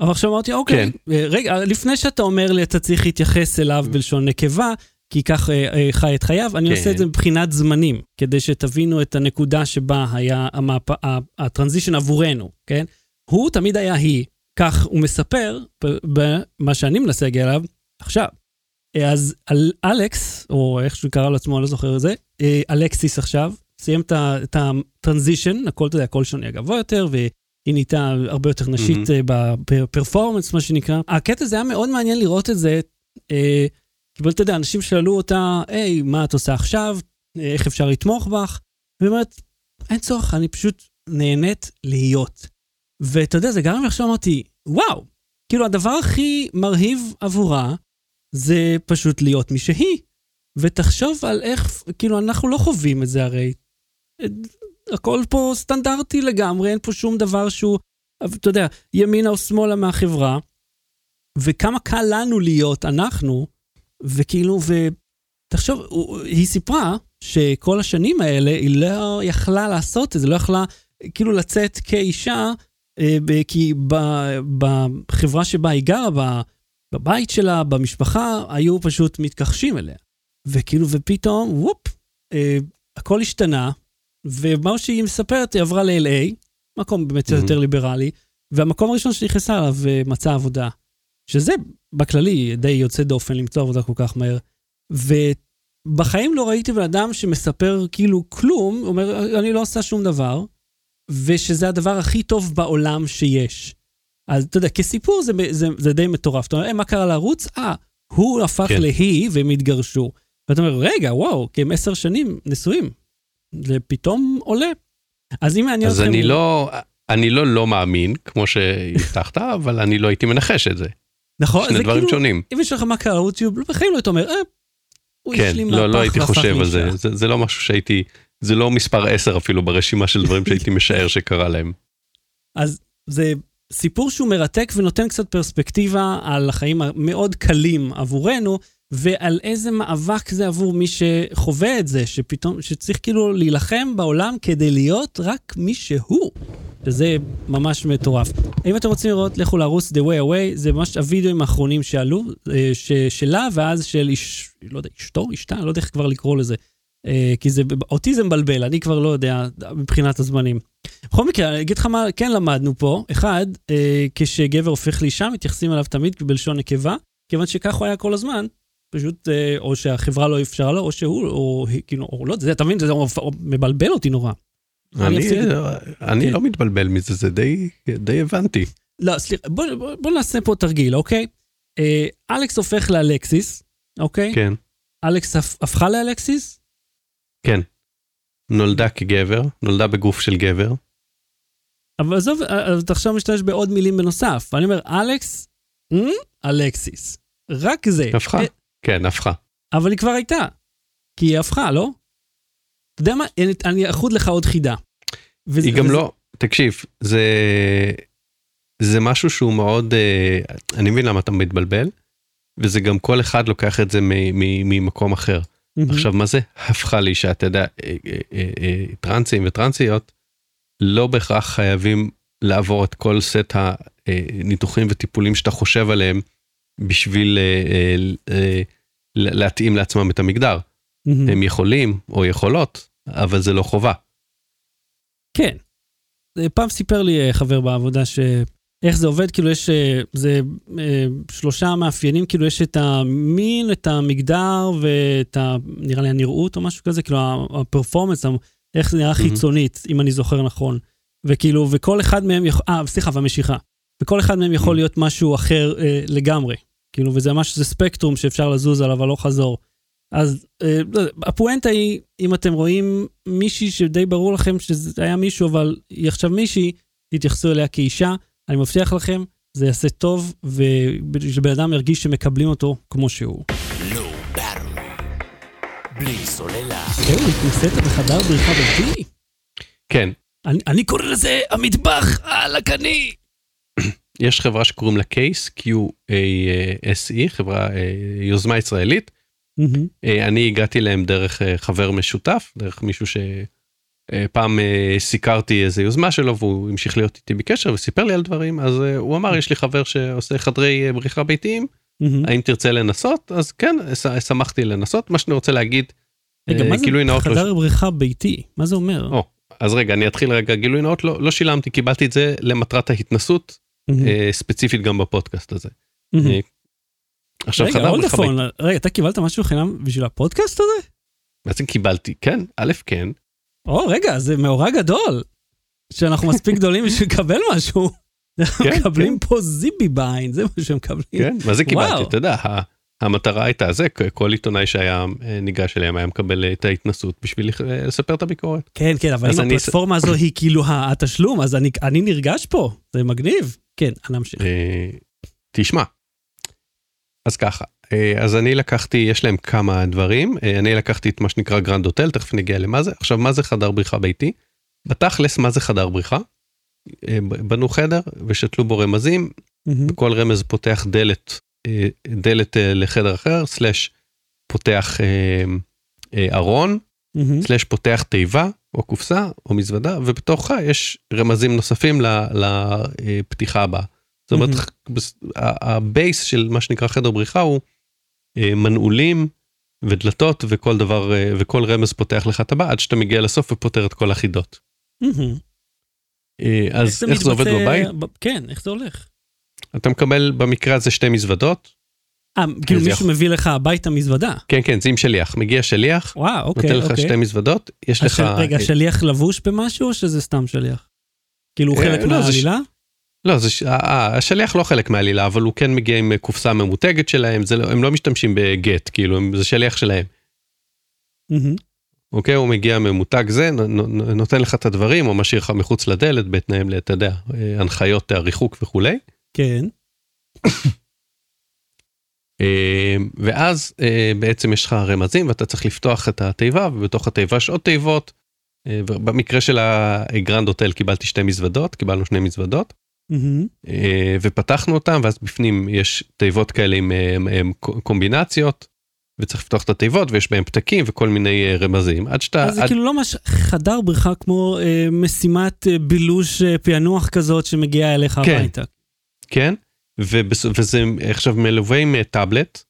אבל עכשיו אמרתי, אוקיי, כן. רגע, לפני שאתה אומר לי, אתה צריך להתייחס אליו בלשון נקבה, כי כך אה, אה, חי את חייו, אני כן. עושה את זה מבחינת זמנים, כדי שתבינו את הנקודה שבה היה המהפ... הטרנזישן עבורנו, כן? הוא תמיד היה היא, כך הוא מספר במה שאני מנסה להגיע אליו עכשיו. אה, אז על אלכס, או איך שהוא קרא לעצמו, אני לא זוכר את זה, אה, אלקסיס עכשיו, סיים את הטרנזישן, הכל, אתה יודע, הכל שונה גבוה יותר, והיא נהייתה הרבה יותר נשית mm-hmm. בפרפורמנס, מה שנקרא. הקטע הזה היה מאוד מעניין לראות את זה. אבל אתה יודע, אנשים שאלו אותה, היי, מה את עושה עכשיו? איך אפשר לתמוך בך? והיא אומרת, אין צורך, אני פשוט נהנית להיות. ואתה יודע, זה גרם לי עכשיו אמרתי, וואו, כאילו הדבר הכי מרהיב עבורה זה פשוט להיות מי שהיא. ותחשוב על איך, כאילו, אנחנו לא חווים את זה הרי. הכל פה סטנדרטי לגמרי, אין פה שום דבר שהוא, אתה יודע, ימינה או שמאלה מהחברה. וכמה קל לנו להיות אנחנו, וכאילו, ותחשוב, היא סיפרה שכל השנים האלה היא לא יכלה לעשות את זה, לא יכלה כאילו לצאת כאישה, אה, כי בחברה שבה היא גרה, בבית שלה, במשפחה, היו פשוט מתכחשים אליה. וכאילו, ופתאום, וופ, אה, הכל השתנה, ומה שהיא מספרת, היא עברה ל-LA, מקום באמת mm-hmm. יותר ליברלי, והמקום הראשון שנכנסה אליו אה, מצא עבודה. שזה בכללי די יוצא דופן למצוא עבודה כל כך מהר. ובחיים לא ראיתי בן אדם שמספר כאילו כלום, אומר, אני לא עושה שום דבר, ושזה הדבר הכי טוב בעולם שיש. אז אתה יודע, כסיפור זה, זה, זה די מטורף. אתה אומר, מה קרה לערוץ? אה, הוא הפך כן. להיא והם התגרשו. ואתה אומר, רגע, וואו, כי הם עשר שנים נשואים. זה פתאום עולה. אז אם מעניין אתכם... אז אני לא, אני לא לא מאמין, כמו שהבטחת, אבל אני לא הייתי מנחש את זה. נכון, שני דברים כאילו, שונים. אם יש לך מה קרה יוטיוב, בחיים לא היית אומר, אה, הוא כן, השלים לא, לא הייתי חושב על זה. זה, זה לא משהו שהייתי, זה לא מספר 10 אפילו ברשימה של דברים שהייתי משער שקרה להם. אז זה סיפור שהוא מרתק ונותן קצת פרספקטיבה על החיים המאוד קלים עבורנו, ועל איזה מאבק זה עבור מי שחווה את זה, שפתאום, שצריך כאילו להילחם בעולם כדי להיות רק מי שהוא. שזה ממש מטורף. אם אתם רוצים לראות, לכו לערוץ The Way Away, זה ממש הווידאוים האחרונים שעלו, אה, ש, שלה ואז של איש, לא יודע, אשתו, אשתה, לא יודע איך כבר לקרוא לזה. אה, כי זה, אותי זה מבלבל, אני כבר לא יודע מבחינת הזמנים. בכל מקרה, אני אגיד לך מה כן למדנו פה. אחד, אה, כשגבר הופך לאישה, מתייחסים אליו תמיד בלשון נקבה, כיוון שכך הוא היה כל הזמן. פשוט, או שהחברה לא אפשרה לו, או שהוא, או כאילו, או לא, אתה מבין, זה מבלבל אותי נורא. אני, אני כן. לא מתבלבל מזה, זה די, די הבנתי. לא, סליחה, בוא, בוא, בוא נעשה פה תרגיל, אוקיי? אה, אלכס הופך לאלקסיס, אוקיי? כן. אלכס הפכה לאלקסיס? כן. נולדה כגבר, נולדה בגוף של גבר. אבל עזוב, אה, אתה עכשיו משתמש בעוד מילים בנוסף. אני אומר, אלכס, אה, אלקסיס. רק זה. הפכה, כן, הפכה. אבל היא כבר הייתה. כי היא הפכה, לא? אתה יודע מה? אני אחוד לך עוד חידה. וזה, היא גם וזה... לא, תקשיב, זה, זה משהו שהוא מאוד, אה, אני מבין למה אתה מתבלבל, וזה גם כל אחד לוקח את זה ממקום אחר. Mm-hmm. עכשיו, מה זה הפכה לאישה? אתה יודע, אה, אה, טרנסים וטרנסיות לא בהכרח חייבים לעבור את כל סט הניתוחים וטיפולים שאתה חושב עליהם בשביל להתאים לעצמם את המגדר. Mm-hmm. הם יכולים או יכולות, אבל זה לא חובה. כן. פעם סיפר לי אה, חבר בעבודה ש... איך זה עובד, כאילו יש, אה, זה אה, שלושה מאפיינים, כאילו יש את המין, את המגדר ואת ה... נראה לי הנראות או משהו כזה, כאילו הפרפורמנס, איך זה נראה mm-hmm. חיצונית, אם אני זוכר נכון. וכאילו, וכל אחד מהם יכול, אה, סליחה, והמשיכה. וכל אחד מהם יכול mm-hmm. להיות משהו אחר אה, לגמרי. כאילו, וזה ממש, זה ספקטרום שאפשר לזוז עליו הלוך חזור. אז אה, לא הפואנטה היא, אם אתם רואים מישהי שדי ברור לכם שזה היה מישהו, אבל היא עכשיו מישהי, תתייחסו אליה כאישה, אני מבטיח לכם, זה יעשה טוב, ושבן אדם ירגיש שמקבלים אותו כמו שהוא. בלי סוללה. זהו, התנסית בחדר בריחה ביתי? כן. אני, אני קורא לזה המטבח הלקני. יש חברה שקוראים לה קייס, QASE, חברה, אה, יוזמה ישראלית. אני הגעתי להם דרך אה, חבר משותף, דרך מישהו שפעם אה, סיקרתי איזה יוזמה שלו והוא המשיך להיות איתי בקשר וסיפר לי על דברים, אז הוא אמר יש לי חבר שעושה חדרי בריחה ביתיים, mm-hmm. האם תרצה לנסות? אז כן, שמחתי לנסות, מה שאני רוצה להגיד, רגע, מה זה לא חדר. בריחה ביתי? מה זה אומר? או, אז רגע, אני אתחיל רגע, גילוי נאות, לא, לא שילמתי, קיבלתי את זה למטרת ההתנסות, mm-hmm. ספציפית גם בפודקאסט הזה. Mm-hmm. עכשיו חדר בריחה רגע, אתה קיבלת משהו חינם בשביל הפודקאסט הזה? בעצם קיבלתי, כן, א', כן. או, רגע, זה מאורע גדול. שאנחנו מספיק גדולים בשביל לקבל משהו. כן, מקבלים כן. פה זיבי בעין, זה מה שהם מקבלים. כן, מה זה קיבלתי? אתה יודע, המטרה הייתה זה, כל עיתונאי שהיה אה, ניגש אליהם היה מקבל את ההתנסות בשביל אה, לספר את הביקורת. כן, כן, אבל אם הפלטפורמה הזו היא כאילו התשלום, אז אני נרגש פה, זה מגניב. כן, אני אמשיך. אה, תשמע, אז ככה, אה, אז אני לקחתי, יש להם כמה דברים, אה, אני לקחתי את מה שנקרא Grand Hotel, תכף נגיע למה זה. עכשיו, מה זה חדר בריחה ביתי? בתכלס, מה זה חדר בריחה? אה, בנו חדר ושתלו בו רמזים, mm-hmm. וכל רמז פותח דלת, דלת לחדר אחר, slash פותח ארון, mm-hmm. slash פותח תיבה, או קופסה, או מזוודה, ובתוכה יש רמזים נוספים לפתיחה הבאה. זאת אומרת, ה base של מה שנקרא חדר בריחה הוא אה, מנעולים ודלתות וכל דבר, אה, וכל רמז פותח לך את הבא עד שאתה מגיע לסוף ופותר את כל החידות. אה, אז איך זה עובד בבית? כן, איך זה הולך? אתה מקבל במקרה הזה שתי מזוודות. אה, כאילו מישהו מביא לך הביתה מזוודה. כן, כן, זה עם שליח. מגיע שליח, וואו, אוקיי, נותן לך אוקיי. שתי מזוודות, יש לך... רגע, שליח לבוש במשהו או שזה סתם שליח? כאילו הוא חלק לא, מהעלילה? לא, זה, השליח לא חלק מהעלילה, אבל הוא כן מגיע עם קופסה ממותגת שלהם, זה, לא, הם לא משתמשים בגט, כאילו, זה שליח שלהם. Mm-hmm. אוקיי, הוא מגיע ממותג זה, נותן לך את הדברים, או משאיר לך מחוץ לדלת בתנאים, אתה יודע, הנחיות הריחוק וכולי. כן. אה, ואז אה, בעצם יש לך רמזים ואתה צריך לפתוח את התיבה ובתוך התיבה יש עוד תיבות. אה, במקרה של הגרנד הוטל קיבלתי שתי מזוודות, קיבלנו שני מזוודות. Mm-hmm. ופתחנו אותם ואז בפנים יש תיבות כאלה עם, עם, עם קומבינציות וצריך לפתוח את התיבות ויש בהם פתקים וכל מיני רמזים עד שאתה... אז זה עד... כאילו לא ממש חדר בריכה כמו אה, משימת אה, בילוש אה, פענוח כזאת שמגיעה אליך כן, הביתה. כן, ובס... וזה עכשיו מלווה עם טאבלט,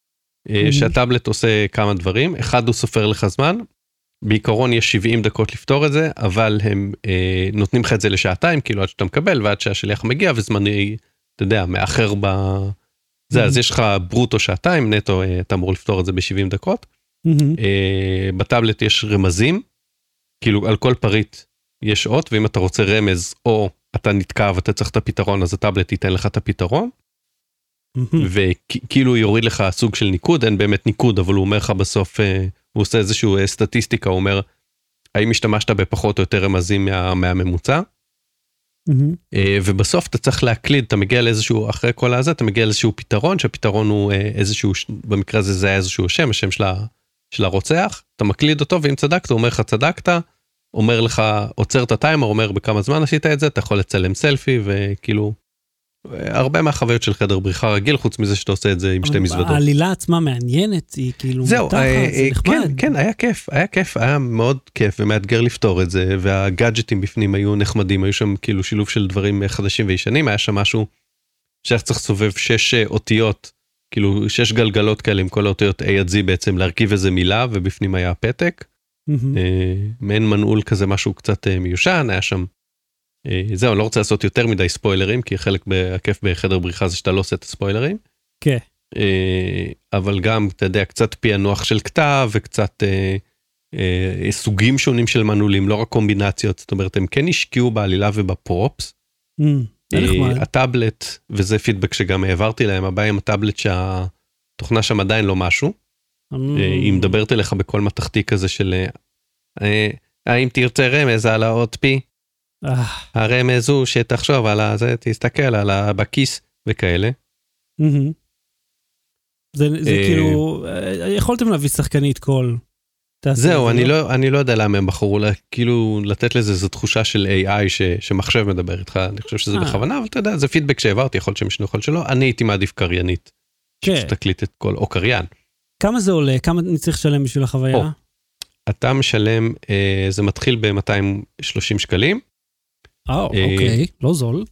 mm-hmm. שהטאבלט עושה כמה דברים, אחד הוא סופר לך זמן, בעיקרון יש 70 דקות לפתור את זה, אבל הם אה, נותנים לך את זה לשעתיים, כאילו עד שאתה מקבל ועד שהשליח מגיע וזמני, אתה יודע, מאחר ב... זה, אז יש לך ברוטו שעתיים, נטו אתה אמור לפתור את זה ב-70 דקות. Mm-hmm. בטאבלט יש רמזים, כאילו על כל פריט יש אות, ואם אתה רוצה רמז או אתה נתקע ואתה צריך את הפתרון, אז הטאבלט ייתן לך את הפתרון. וכאילו יוריד לך סוג של ניקוד, אין באמת ניקוד, אבל הוא אומר לך בסוף, הוא עושה איזשהו סטטיסטיקה, הוא אומר, האם השתמשת בפחות או יותר רמזים מה, מהממוצע? Mm-hmm. ובסוף אתה צריך להקליד, אתה מגיע לאיזשהו, אחרי כל הזה, אתה מגיע לאיזשהו פתרון, שהפתרון הוא איזשהו, במקרה הזה זה היה איזשהו שם, השם של, ה, של הרוצח, אתה מקליד אותו, ואם צדקת, הוא אומר לך צדקת, אומר לך, עוצר את הטיימר, אומר בכמה זמן עשית את זה, אתה יכול לצלם סלפי, וכאילו, הרבה מהחוויות של חדר בריחה רגיל, חוץ מזה שאתה עושה את זה עם שתי מזוודות. העלילה עצמה מעניינת, היא כאילו זהו, מתחת, אה, זה אה, נחמד. כן, כן, היה כיף, היה כיף, היה מאוד כיף ומאתגר לפתור את זה, והגאדג'טים בפנים היו נחמדים, היו שם כאילו שילוב של דברים חדשים וישנים, היה שם משהו שהיה צריך לסובב שש אה, אותיות, כאילו שש גלגלות כאלה עם כל האותיות A עד Z בעצם, להרכיב איזה מילה, ובפנים היה פתק. מעין מנעול כזה, משהו קצת מיושן, היה שם. אה, זהו, אני לא רוצה לעשות יותר מדי ספוילרים, כי חלק הכיף בחדר בריחה זה שאתה לא עושה את הספוילרים. כן. אה, אבל גם, אתה יודע, קצת פענוח של כתב וקצת אה, אה, סוגים שונים של מנעולים, לא רק קומבינציות, זאת אומרת, הם כן השקיעו בעלילה ובפרופס. זה אה. הטאבלט, וזה פידבק שגם העברתי להם, הבעיה עם הטאבלט שהתוכנה שם עדיין לא משהו. אמ, אה, היא מדברת אליך בקול מתכתי כזה של אה, אה, האם תרצה רמז על האות פי? אה, הרמז הוא שתחשוב על הזה, תסתכל על ה... בכיס וכאלה. זה זה אה, כאילו, אה, יכולתם להביא שחקנית קול. זהו, זה, אני לא? לא, אני לא יודע למה הם בחרו לה, כאילו לתת לזה איזו תחושה של AI ש, שמחשב מדבר איתך, אני חושב שזה. בכוונה, אבל אתה יודע, זה פידבק שהעברתי, יכול להיות שמישהו יכול שלא, אני הייתי מעדיף קריינית. כן. שתקליט את כל, או קריין. כמה זה עולה? כמה אני צריך לשלם בשביל החוויה? או. אתה משלם, אה, זה מתחיל ב-230 שקלים. אה, אה, אוקיי, לא זול.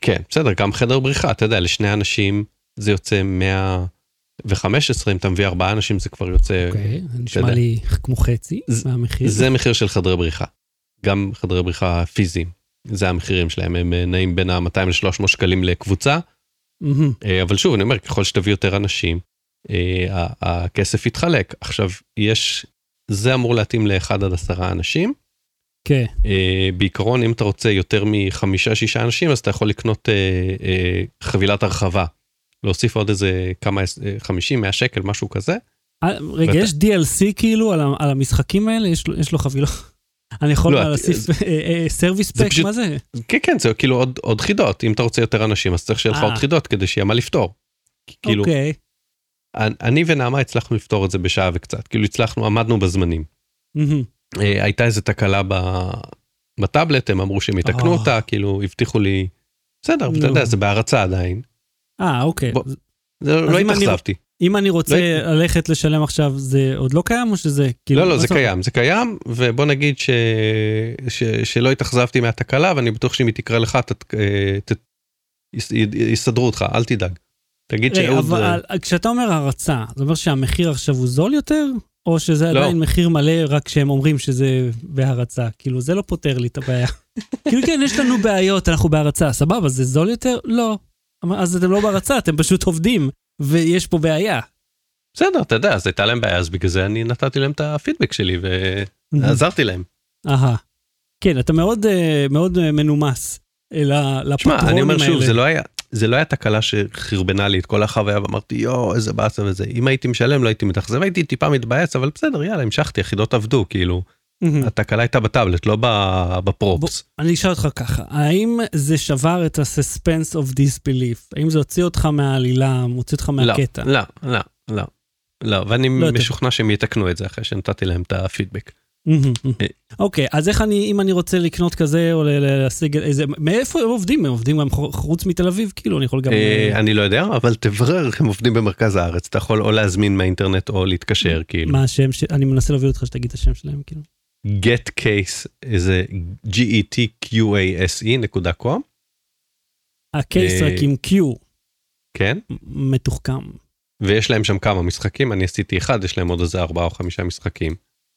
כן, בסדר, גם חדר בריחה, אתה יודע, לשני אנשים זה יוצא 115, אם אתה מביא ארבעה אנשים זה כבר יוצא, אוקיי, זה נשמע. לי כמו חצי מהמחיר. זה מחיר של חדרי בריחה. גם חדרי בריחה פיזיים, זה המחירים שלהם, הם אה, נעים בין ה-200 ל-300 שקלים לקבוצה. אה, אבל שוב, אני אומר, ככל שתביא יותר אנשים, אה, הכסף יתחלק. עכשיו, יש, זה אמור להתאים לאחד עד עשרה אנשים. כן. אה, בעיקרון, אם אתה רוצה יותר מחמישה-שישה אנשים, אז אתה יכול לקנות אה, אה, חבילת הרחבה. להוסיף עוד איזה כמה, אה, 50, 100 שקל, משהו כזה. רגע, ואתה- יש DLC כאילו על על המשחקים האלה? יש יש לו חבילות? אני יכול לא, להוסיף סרוויס פק? פשוט- מה זה? כן, כן, זה כאילו עוד, עוד חידות. אם אתה רוצה יותר אנשים, אז צריך שיהיה לך. עוד חידות כדי שיהיה מה לפתור. כאילו, אוקיי. אני ונעמה הצלחנו לפתור את זה בשעה וקצת. כאילו הצלחנו, עמדנו בזמנים. מהמם. אה, הייתה איזה תקלה בטאבלט, הם אמרו שהם יתקנו אה. אותה, כאילו הבטיחו לי, בסדר, אתה. יודע, זה בהרצה עדיין. אה, אוקיי. לא התאכזבתי. אם אני רוצה לא- ללכת לשלם עכשיו, זה עוד לא קיים או שזה כאילו... לא, לא, זה? קיים, זה קיים, ובוא נגיד ש... ש... שלא התאכזבתי מהתקלה, ואני בטוח שאם היא תקרה לך. יס- יסדרו אותך, אל תדאג. תגיד שאהוד... אבל כשאתה אומר הרצה, זה אומר שהמחיר עכשיו הוא זול יותר? או שזה לא. עדיין מחיר מלא רק שהם אומרים שזה בהרצה? כאילו זה לא פותר לי את הבעיה. כאילו כן, יש לנו בעיות, אנחנו בהרצה, סבבה, זה זול יותר? לא. אז אתם לא בהרצה, אתם פשוט עובדים, ויש פה בעיה. בסדר, אתה יודע, אז הייתה להם בעיה, אז בגלל זה אני נתתי להם את הפידבק שלי ועזרתי להם. אהה. כן, אתה מאוד אה, מאוד אה, מנומס. לפטרונים האלה. אני אומר שוב, זה לא היה, זה לא היה תקלה שחרבנה לי את כל החוויה ואמרתי יואו איזה באסה וזה אם הייתי משלם לא הייתי מתאכזב הייתי טיפה מתבאס אבל בסדר יאללה המשכתי יחידות עבדו כאילו. התקלה הייתה בטאבלט לא בפרופס. אני אשאל אותך ככה האם זה שבר את ה-suspense of disbelief האם זה הוציא אותך מהעלילה מוציא אותך מהקטע. לא לא לא לא ואני לא משוכנע שהם יתקנו את זה אחרי שנתתי להם את הפידבק. אה. אוקיי, אז איך אני, אם אני רוצה לקנות כזה או להשיג איזה, מאיפה הם עובדים? הם עובדים גם חוץ מתל אביב? כאילו, אני יכול גם... אה, אני לא יודע, אבל תברר, הם עובדים במרכז הארץ, אתה יכול או להזמין מהאינטרנט או להתקשר, כאילו. מה השם, אני מנסה להוביל אותך שתגיד את השם שלהם, כאילו. get case זה g-e-t-q-a-s-e נקודה קום. הקייס רק עם q. כן. מתוחכם. ויש להם שם כמה משחקים, אני עשיתי אחד, יש להם עוד איזה ארבעה או חמישה משחקים.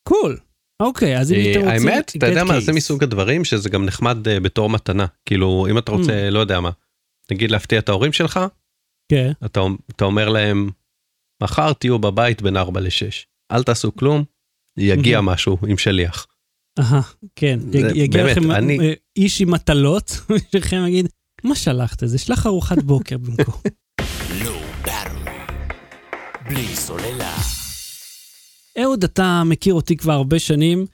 קול. אוקיי, אז אם אתם רוצים... האמת, אתה יודע מה, זה מסוג הדברים שזה גם נחמד אה, בתור מתנה. כאילו, אם אתה רוצה, mm. לא יודע מה, נגיד להפתיע את ההורים שלך, כן. אתה אומר להם, מחר תהיו בבית בין 4 ל-6, אל תעשו כלום, יגיע משהו עם שליח. אהה, כן, יגיע לכם אה, איש עם מטלות, שלכם יגיד, מה שלחת? זה שלח ארוחת בוקר במקום. בלי סוללה. אהוד, אתה מכיר אותי כבר הרבה שנים.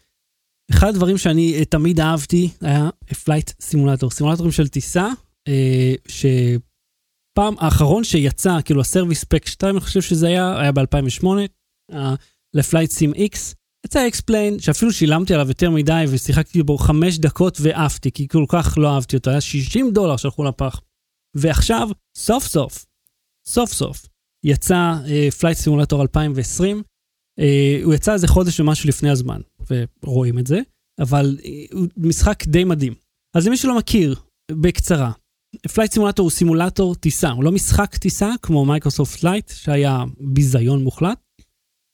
אחד הדברים שאני תמיד אהבתי היה Flight Simulator, סימולטורים של טיסה, אה, שפעם האחרון שיצא, כאילו ה service pack 2, אני חושב שזה היה, היה ב-2008, ל Flight Sim X. יצא X-Plane, שאפילו שילמתי עליו יותר מדי ושיחקתי בו חמש דקות ועפתי, כי כל כך לא אהבתי אותו, היה 60 דולר שלחו לפח. ועכשיו, סוף סוף, סוף סוף, יצא Flight Simulator 2020, אה, הוא יצא איזה חודש ומשהו לפני הזמן, ורואים את זה, אבל אה, הוא משחק די מדהים. אז למי שלא מכיר, בקצרה, Flight Simulator הוא סימולטור טיסה, הוא לא משחק טיסה כמו Microsoft Flight, שהיה ביזיון מוחלט.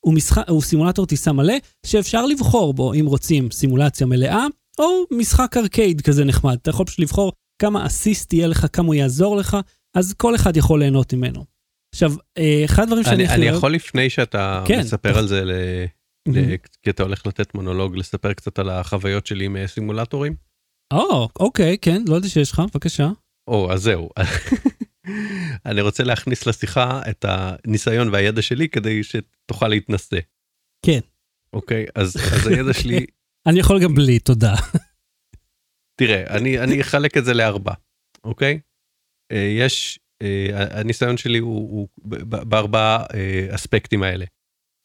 הוא, משחק, הוא סימולטור טיסה מלא, שאפשר לבחור בו אם רוצים סימולציה מלאה, או משחק ארקייד כזה נחמד. אתה יכול פשוט לבחור כמה אסיסט יהיה לך, כמה הוא יעזור לך, אז כל אחד יכול ליהנות ממנו. עכשיו, אה, אחד הדברים שאני... אני יכול לפני שאתה כן. מספר על זה, ל... ל... כי אתה הולך לתת מונולוג, לספר קצת על החוויות שלי עם אה, סימולטורים? או, אוקיי, כן, לא יודע שיש לך, בבקשה. או, אז זהו. אני רוצה להכניס לשיחה את הניסיון והידע שלי כדי שתוכל להתנסה. כן. אוקיי, אז, אז הידע שלי... אני יכול גם בלי, תודה. תראה, אני, אני אחלק את זה לארבע, אוקיי? אה, יש הניסיון שלי הוא, הוא בארבעה אה, אספקטים האלה.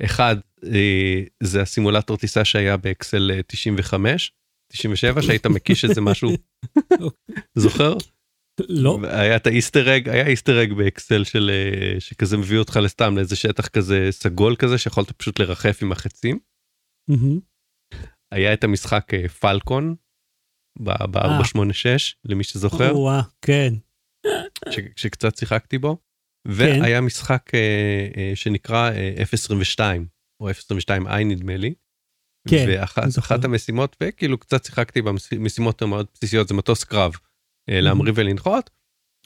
אחד אה, זה הסימולטור טיסה שהיה באקסל 95 97 שהיית מקיש איזה משהו זוכר? לא. היה את האיסטר אג היה איסטר אג באקסל של שכזה מביא אותך לסתם לאיזה שטח כזה סגול כזה שיכולת פשוט לרחף עם החצים. היה את המשחק פלקון ב-486 למי שזוכר. כן. ש, שקצת שיחקתי בו. כן. והיה משחק אה, אה, שנקרא אה, F22 או F22i נדמה לי. כן. ואחת המשימות וכאילו קצת שיחקתי במשימות המאוד בסיסיות זה מטוס קרב אה, להמריא ולנחות.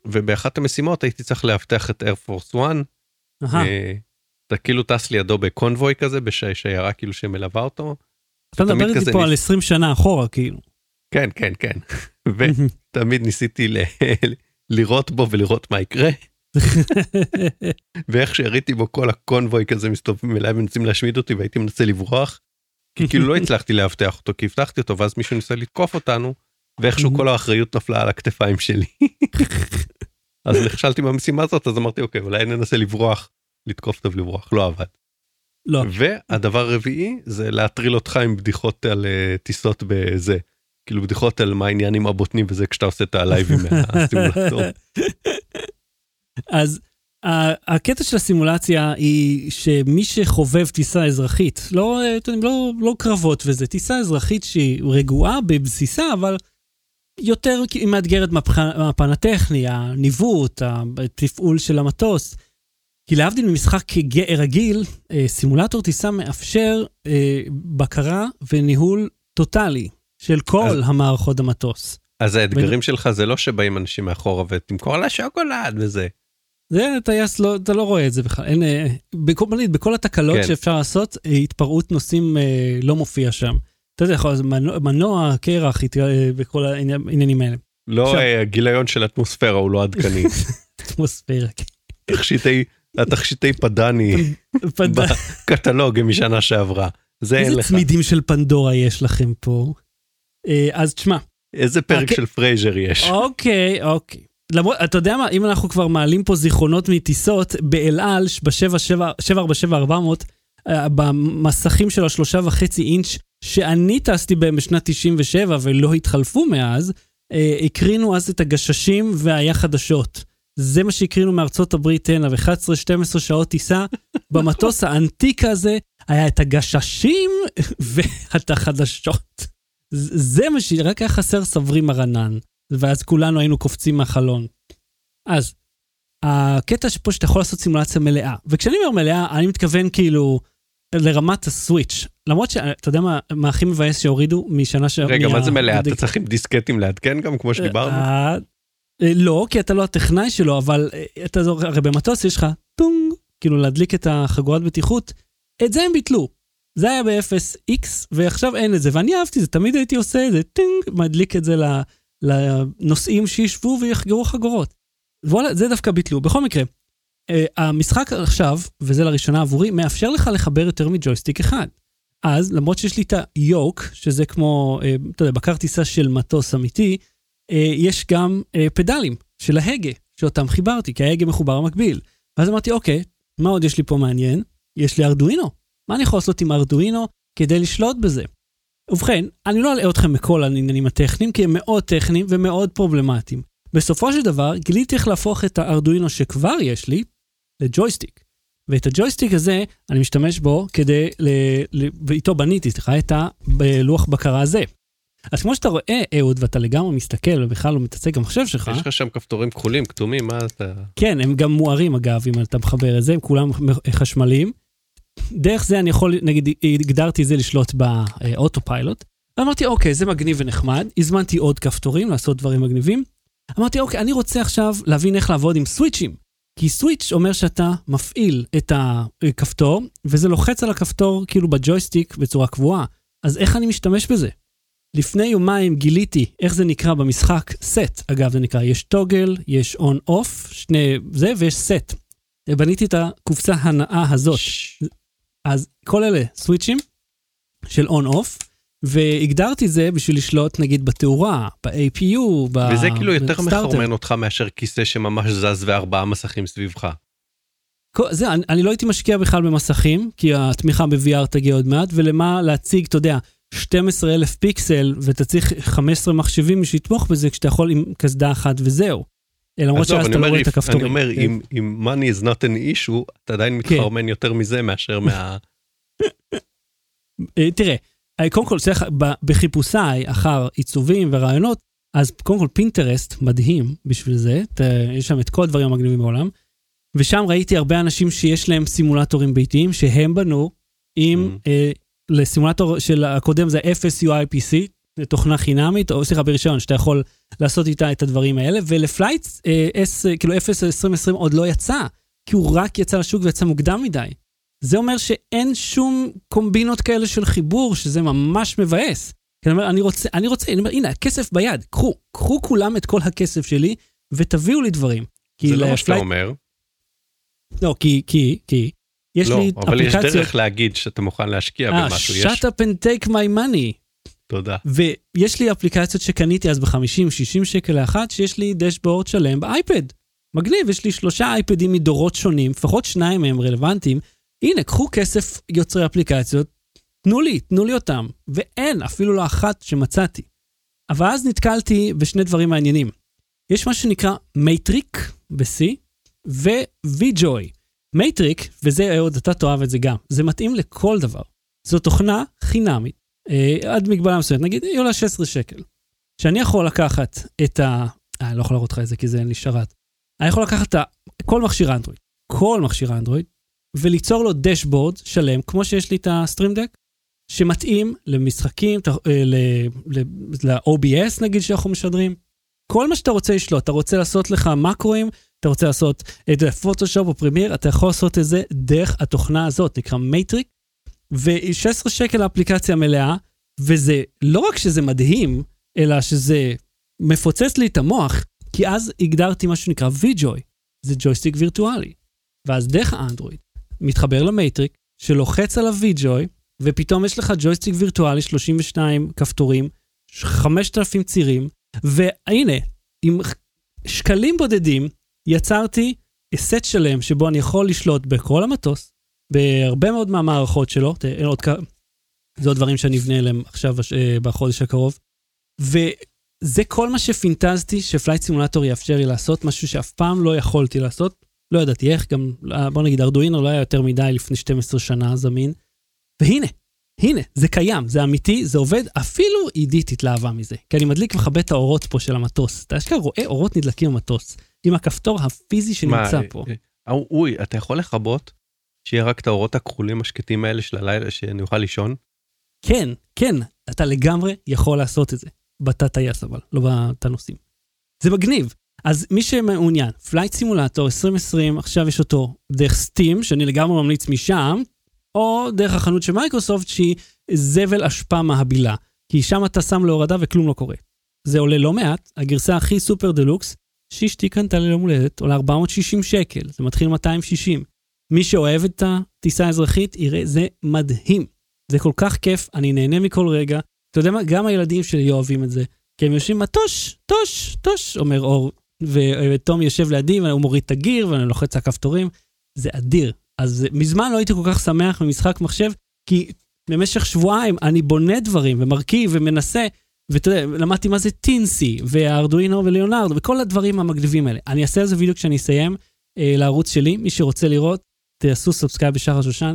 ובאחת המשימות הייתי צריך לאבטח את איירפורס 1. אה, אתה כאילו טס לידו בקונבוי כזה בשיירה כאילו שמלווה אותו. אתה מדבר איתי פה על 20 שנה אחורה כאילו. כן כן כן. ותמיד ניסיתי לירות בו ולראות מה יקרה. ואיך שהריתי בו כל הקונבוי כזה מסתובבים אליי ומנסים להשמיד אותי והייתי מנסה לברוח. כי כאילו לא הצלחתי לאבטח אותו כי הבטחתי אותו ואז מישהו ניסה לתקוף אותנו ואיכשהו כל האחריות נפלה על הכתפיים שלי. אז נכשלתי במשימה הזאת אז אמרתי אוקיי אולי ננסה לברוח לתקוף אותו ולברוח לא עבד. לא. והדבר הרביעי זה להטריל אותך עם בדיחות על uh, טיסות בזה כאילו בדיחות על מה העניין עם הבוטנים וזה כשאתה עושה את הלייבים מהסימולטור. אז הקטע של הסימולציה היא שמי שחובב טיסה אזרחית, לא, לא, לא קרבות וזה, טיסה אזרחית שהיא רגועה בבסיסה, אבל יותר מאתגרת מהפן הטכני, הניווט, התפעול של המטוס. כי להבדיל ממשחק רגיל, אה, סימולטור טיסה מאפשר אה, בקרה וניהול טוטאלי. של כל אז, המערכות המטוס. אז האתגרים ו... שלך זה לא שבאים אנשים מאחורה ותמכור לה שוקולד וזה. זה טייס לא אתה לא רואה את זה בכלל אין אה, בכל, בכל התקלות כן. שאפשר לעשות אה, התפרעות נוסעים אה, לא מופיע שם. אתה יודע, מנוע, קרח וכל העניינים האלה. לא הגיליון של אטמוספירה הוא לא עדכני. אטמוספירה. כן. תכשיטי, התכשיטי פדני בקטלוג משנה שעברה. זה אין לך. איזה צמידים של פנדורה יש לכם פה? אז תשמע. איזה פרק של פרייזר יש. אוקיי, אוקיי. למרות, אתה יודע מה, אם אנחנו כבר מעלים פה זיכרונות מטיסות, באל על, ב-747-400, אה, במסכים של השלושה וחצי אינץ' שאני טסתי בהם בשנת 97 ולא התחלפו מאז, אה, הקרינו אז את הגששים והיה חדשות. זה מה שהקרינו מארצות הברית הנה, ו-11-12 שעות טיסה. במטוס האנטיק הזה היה את הגששים ואת החדשות. זה מה ש... רק היה חסר סברי מרנן. ואז כולנו היינו קופצים מהחלון. אז, הקטע פה שאתה יכול לעשות סימולציה מלאה, וכשאני אומר מלאה, אני מתכוון כאילו לרמת הסוויץ', למרות שאתה יודע מה, מה הכי מבאס שהורידו משנה ש... רגע, מה זה מלאה? אתה צריך עם דיסקטים לעדכן גם, כמו שדיברנו? אה, אה, לא, כי אתה לא הטכנאי שלו, אבל אה, אתה זוכר, הרי במטוס יש לך טונג, כאילו להדליק את החגורת בטיחות, את זה הם ביטלו. זה היה ב-FSX, ועכשיו אין את זה, ואני אהבתי זה, תמיד הייתי עושה את זה, טינג, מדליק את זה. לנוסעים שישבו ויחגרו חגורות. וואלה, זה דווקא ביטלו. בכל מקרה, אה, המשחק עכשיו, וזה לראשונה עבורי, מאפשר לך לחבר יותר מג'ויסטיק אחד. אז, למרות שיש לי את ה yoke, שזה כמו, אה, אתה יודע, בקר טיסה של מטוס אמיתי, אה, יש גם פדלים של ההגה, שאותם חיברתי, כי ההגה מחובר המקביל. ואז אמרתי, אוקיי, מה עוד יש לי פה מעניין? יש לי ארדואינו. מה אני יכול לעשות עם ארדואינו כדי לשלוט בזה? ובכן, אני לא אלאה אתכם בכל העניינים הטכניים, כי הם מאוד טכניים ומאוד פרובלמטיים. בסופו של דבר, גיליתי איך להפוך את הארדואינו שכבר יש לי לג'ויסטיק. ואת הג'ויסטיק הזה, אני משתמש בו כדי, ל... ל... ואיתו בניתי, סליחה, את הלוח בקרה הזה. אז כמו שאתה רואה, אהוד, ואתה לגמרי מסתכל ובכלל לא מתעסק במחשב שלך. יש לך שם כפתורים כחולים, כתומים, מה אתה... כן, הם גם מוארים אגב, אם אתה מחבר את זה, הם כולם חשמליים. דרך זה אני יכול, נגיד, הגדרתי זה לשלוט באוטו פיילוט. אמרתי, אוקיי, זה מגניב ונחמד, הזמנתי עוד כפתורים לעשות דברים מגניבים. אמרתי, אוקיי, אני רוצה עכשיו להבין איך לעבוד עם סוויצ'ים. כי סוויץ' אומר שאתה מפעיל את הכפתור, וזה לוחץ על הכפתור כאילו בג'ויסטיק בצורה קבועה. אז איך אני משתמש בזה? לפני יומיים גיליתי איך זה נקרא במשחק set. אגב, זה נקרא, יש toggle, יש on-off, שני זה, ויש set. בניתי את הקופסה הנאה הזאת. אז כל אלה סוויצ'ים של on-off, והגדרתי זה בשביל לשלוט נגיד בתאורה, ב-APU, ב... וזה כאילו יותר מחרמן אותך מאשר כיסא שממש זז וארבעה מסכים סביבך. זה, אני, אני לא הייתי משקיע בכלל במסכים, כי התמיכה ב-VR תגיע עוד מעט, ולמה להציג, אתה יודע, 12 אלף פיקסל, ואתה צריך 15 מחשבים בשביל לתמוך בזה, כשאתה יכול עם קסדה אחת וזהו. למרות שאז אתה לא רואה את הכפתורים. אני אומר, כן. אם money is not an issue, אתה עדיין כן. מתחרמן יותר מזה מאשר מה... אה, תראה, אה, קודם כל, בחיפושיי אחר עיצובים ורעיונות, אז קודם כל פינטרסט מדהים בשביל זה, יש שם את כל הדברים המגניבים בעולם, ושם ראיתי הרבה אנשים שיש להם סימולטורים ביתיים שהם בנו עם, mm. אה, לסימולטור של הקודם זה FSUIPC, תוכנה חינמית, או סליחה, ברישיון, שאתה יכול לעשות איתה את הדברים האלה, ול flights, אה, S, כאילו FS 2020 עוד לא יצא, כי הוא רק יצא לשוק ויצא מוקדם מדי. זה אומר שאין שום קומבינות כאלה של חיבור, שזה ממש מבאס. כי אני אומר, אני רוצה, אני רוצה, אני אומר, הנה, הכסף ביד, קחו, קחו כולם את כל הכסף שלי, ותביאו לי דברים. זה לא מה שאתה אומר. לא, כי, כי, כי, יש לא, לי אפליקציות... לא, אבל יש דרך להגיד שאתה מוכן להשקיע 아, אה, במשהו. shut יש... up and take my money. תודה. ויש לי אפליקציות שקניתי אז ב-50-60 שקל לאחת, שיש לי דשבורד שלם באייפד. מגניב, יש לי שלושה אייפדים מדורות שונים, לפחות שניים מהם רלוונטיים. הנה, קחו כסף יוצרי אפליקציות, תנו לי, תנו לי אותם. ואין, אפילו לא אחת שמצאתי. אבל אז נתקלתי בשני דברים מעניינים. יש מה שנקרא Matric ב-C ו-VJoy. Matric, וזה עוד, אתה תאהב את זה גם, זה מתאים לכל דבר. זו תוכנה חינמית עד מגבלה מסוימת, נגיד היא עולה 16 שקל. שאני יכול לקחת את ה... אה, לא יכול להראות לך את זה כי זה אין לי שרת. אני יכול לקחת את ה... כל מכשיר אנדרואיד, כל מכשיר אנדרואיד, וליצור לו דשבורד שלם, כמו שיש לי את ה Stream Deck, שמתאים למשחקים, אה, ל-OBS נגיד שאנחנו משדרים. כל מה שאתה רוצה לשלוט, אתה רוצה לעשות לך מקרואים, אתה רוצה לעשות את פוטושופ או פרמייר, אתה יכול לעשות את זה דרך התוכנה הזאת, נקרא Matric, ו-16 שקל האפליקציה מלאה, וזה לא רק שזה מדהים, אלא שזה מפוצץ לי את המוח, כי אז הגדרתי מה שנקרא V-Joy, זה ג'ויסטיק וירטואלי. ואז דרך האנדרואיד, מתחבר למטריק, שלוחץ על ה-V-Joy, ופתאום יש לך ג'ויסטיק וירטואלי, 32 כפתורים, 5,000 צירים, והנה, עם שקלים בודדים, יצרתי סט שלם שבו אני יכול לשלוט בכל המטוס, בהרבה מאוד מהמערכות שלו, עוד כמה, זה עוד דברים שאני אבנה אליהם עכשיו אה, בחודש הקרוב. וזה כל מה שפינטזתי ש Flight Simulator יאפשר לי לעשות, משהו שאף פעם לא יכולתי לעשות. לא ידעתי איך, גם בוא נגיד ארדואינו לא היה יותר מדי לפני 12 שנה זמין. והנה, הנה, זה קיים, זה אמיתי, זה עובד, אפילו עידית התלהבה מזה. כי אני מדליק ומכבה את האורות פה של המטוס. אתה אשכרה רואה אורות נדלקים במטוס, עם הכפתור הפיזי שנמצא מה, פה. אה, אה, אוי, אתה יכול לכבות שיהיה רק את האורות הכחולים השקטים האלה של הלילה שאני אוכל לישון? כן, כן, אתה לגמרי יכול לעשות את זה. בתת טייס אבל, לא בתת נוסעים. זה מגניב. אז מי שמעוניין, Flight Simulator 2020, עכשיו יש אותו דרך Steam, שאני לגמרי ממליץ משם, או דרך החנות של מייקרוסופט שהיא זבל אשפה מהבילה, כי שם אתה שם להורדה וכלום לא קורה. זה עולה לא מעט, הגרסה הכי סופר דלוקס, שאשתי קנתה לי ליום הולדת, עולה 460 שקל, זה מתחיל 260. מי שאוהב את הטיסה האזרחית יראה, זה מדהים. זה כל כך כיף, אני נהנה מכל רגע. אתה יודע מה, גם הילדים שלי אוהבים את זה. כי הם יושבים, מה, טוש, טוש, אומר אור. ותום יושב לידי, והוא מוריד את הגיר, ואני לוחץ על הכפתורים. זה אדיר. אז מזמן לא הייתי כל כך שמח במשחק מחשב, כי במשך שבועיים אני בונה דברים ומרכיב ומנסה, ואתה יודע, למדתי מה זה Teensy, והארדואינו ליאונרדו, וכל הדברים המגניבים האלה. אני אעשה על זה וידאו כשאני אסיים אה, לערוץ שלי, מי שרוצה לראות, תעשו subscribe בשחר שושן.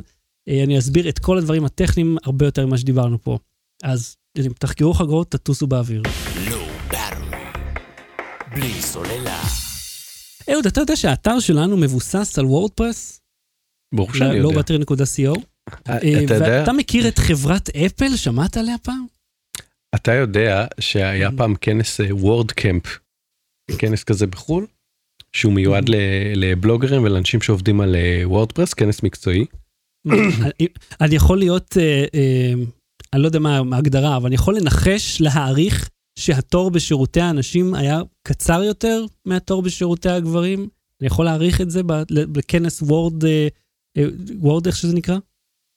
אה, אני אסביר את כל הדברים הטכניים הרבה יותר ממה שדיברנו פה. אז תחקרו חגורות, תטוסו באוויר. בלי סוללה. אהוד, אתה יודע שהאתר שלנו מבוסס על וורדפרס? ברור שאני יודע. לא בטרי.co? אה, אתה יודע... ואתה מכיר את חברת אפל? שמעת עליה פעם? אתה יודע שהיה mm. פעם כנס וורד אה, קמפ, כנס כזה בחו"ל, שהוא מיועד. לבלוגרים ולאנשים שעובדים על וורדפרס, כנס מקצועי. אני יכול להיות, אה, אה, אני לא יודע מה ההגדרה, אבל אני יכול לנחש, להעריך, שהתור בשירותי האנשים היה קצר יותר מהתור בשירותי הגברים? אני יכול להעריך את זה בכנס וורד, וורד איך שזה נקרא?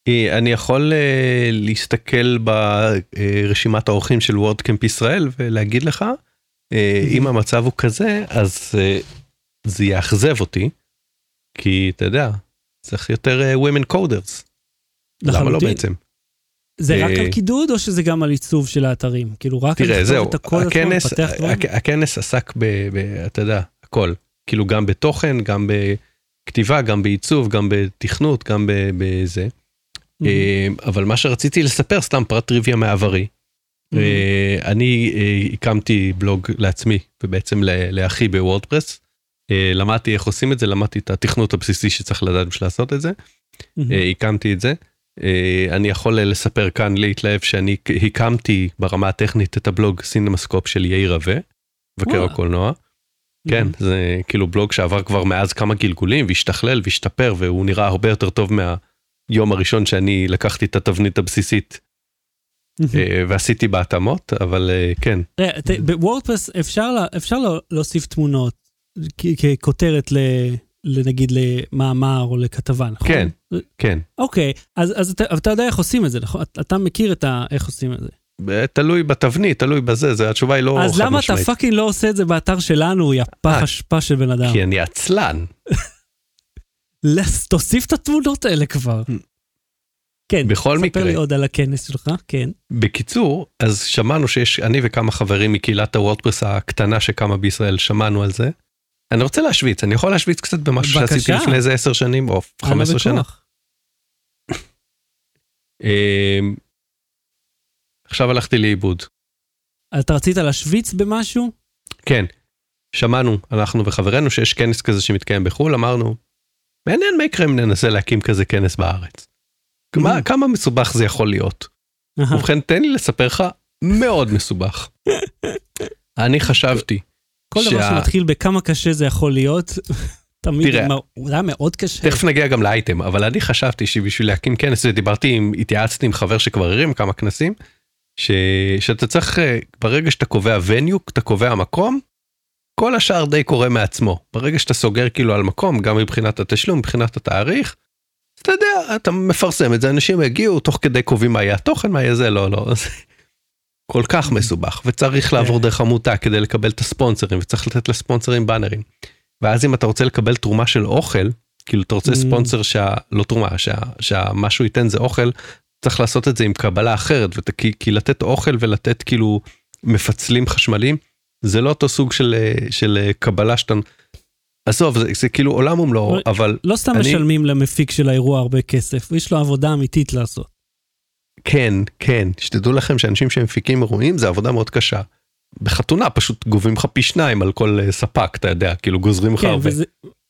אני יכול להסתכל ברשימת האורחים של וורד קמפ ישראל ולהגיד לך, אם המצב הוא כזה, אז זה יאכזב אותי, כי אתה יודע, צריך יותר uh, women coders. למה לא בעצם? זה רק על אה, קידוד או שזה גם על עיצוב של האתרים? כאילו רק תראה, זהו, הכנס, הכנס עסק ב, ב... אתה יודע, הכל. כאילו גם בתוכן, גם בכתיבה, גם בעיצוב, גם בתכנות, גם בזה. אה, אבל מה שרציתי לספר, סתם פרט טריוויה מעברי. אני הקמתי בלוג לעצמי ובעצם לאחי בוורדפרס. אה, למדתי איך עושים את זה, למדתי את התכנות הבסיסי שצריך לדעת בשביל לעשות את זה. אה, הקמתי את זה. אה, אני יכול לספר כאן להתלהב שאני הקמתי ברמה הטכנית את הבלוג סינמסקופ של יאיר רווה, מבקר הקולנוע. כן, זה כאילו בלוג שעבר כבר מאז כמה גלגולים והשתכלל והשתפר והוא נראה הרבה יותר טוב מהיום הראשון שאני לקחתי את התבנית הבסיסית ועשיתי בהתאמות, אבל כן. בוורדפרס אפשר להוסיף תמונות ככותרת ל... לנגיד למאמר או לכתבה, נכון? כן, כן. אוקיי, אז, אז אתה, אתה יודע איך עושים את זה, נכון? אתה מכיר את ה... איך עושים את זה. תלוי בתבנית, תלוי בזה, זה, התשובה היא לא חד משמעית. אז למה אתה fucking לא עושה את זה באתר שלנו, יא פח אה, אשפה של בן אדם? כי אני עצלן. תוסיף את התמונות האלה כבר. כן, בכל מקרה. ספר לי עוד על הכנס שלך, כן. בקיצור, אז שמענו שיש, אני וכמה חברים מקהילת הוורדפרס הקטנה שקמה בישראל, שמענו על זה. אני רוצה להשוויץ, אני יכול להשוויץ קצת במשהו שעשיתי לפני איזה 10 שנים או 15 שנה. אמ, עכשיו הלכתי לאיבוד. אתה רצית להשוויץ במשהו? כן, שמענו, אנחנו וחברינו שיש כנס כזה שמתקיים בחו"ל, אמרנו, מעניין מה יקרה אם ננסה להקים כזה כנס בארץ. כמה, כמה מסובך זה יכול להיות? ובכן, תן לי לספר לך, מאוד מסובך. אני חשבתי כל שה... דבר שמתחיל בכמה קשה זה יכול להיות, תמיד תראה, הוא היה מאוד קשה. תכף נגיע גם לאייטם, אבל אני חשבתי שבשביל להקים כנס, ודיברתי עם, התייעצתי עם חבר שכבר הרים כמה כנסים, ש... שאתה צריך, אה, ברגע שאתה קובע וניו, אתה קובע מקום, כל השאר די קורה מעצמו. ברגע שאתה סוגר כאילו על מקום, גם מבחינת התשלום, מבחינת התאריך, אתה יודע, אתה מפרסם את זה, אנשים יגיעו, תוך כדי קובעים מה יהיה התוכן, מה יהיה זה, לא, לא. כל כך מסובך, וצריך לעבור כן. דרך עמותה כדי לקבל את הספונסרים, וצריך לתת לספונסרים באנרים. ואז אם אתה רוצה לקבל תרומה של אוכל, כאילו אתה רוצה ספונסר שה... לא תרומה, שמה שהוא ייתן זה אוכל, צריך לעשות את זה עם קבלה אחרת, ות... כי, כי לתת אוכל ולתת כאילו מפצלים חשמליים, זה לא אותו סוג של, של קבלה שאתה... עזוב, זה, זה כאילו עולם ומלואו, אבל... לא סתם אני... משלמים למפיק של האירוע הרבה כסף, יש לו עבודה אמיתית לעשות. כן, כן, שתדעו לכם שאנשים שמפיקים אירועים זה עבודה מאוד קשה. בחתונה פשוט גובים לך פי שניים על כל אה, ספק, אתה יודע, כאילו גוזרים לך כן, הרבה. וזה,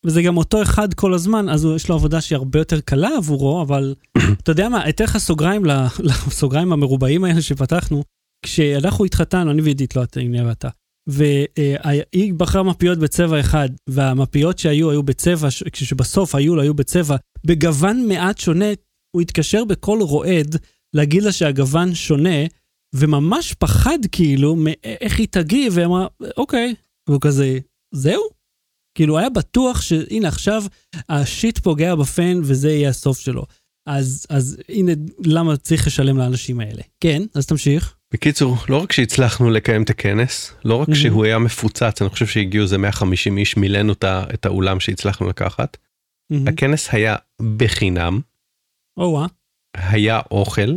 וזה גם אותו אחד כל הזמן, אז יש לו עבודה שהיא הרבה יותר קלה עבורו, אבל אתה יודע מה, אתן לך סוגריים לסוגריים המרובעים האלה שפתחנו. כשאנחנו התחתנו, אני ועידית, לא אתה, הנה ואתה, והיא בחרה מפיות בצבע אחד, והמפיות שהיו, היו בצבע, כשבסוף היו היו בצבע, בגוון מעט שונה, הוא התקשר בקול רועד להגיד לה שהגוון שונה, וממש פחד כאילו מאיך היא תגיב, והיא אמרה, אוקיי, והוא כזה, זהו? כאילו היה בטוח שהנה עכשיו השיט פוגע בפן וזה יהיה הסוף שלו. אז, אז הנה למה צריך לשלם לאנשים האלה. כן, אז תמשיך. בקיצור, לא רק שהצלחנו לקיים את הכנס, לא רק mm-hmm. שהוא היה מפוצץ, אני חושב שהגיעו איזה 150 איש, מילאנו את האולם שהצלחנו לקחת. Mm-hmm. הכנס היה בחינם. או oh, היה אוכל,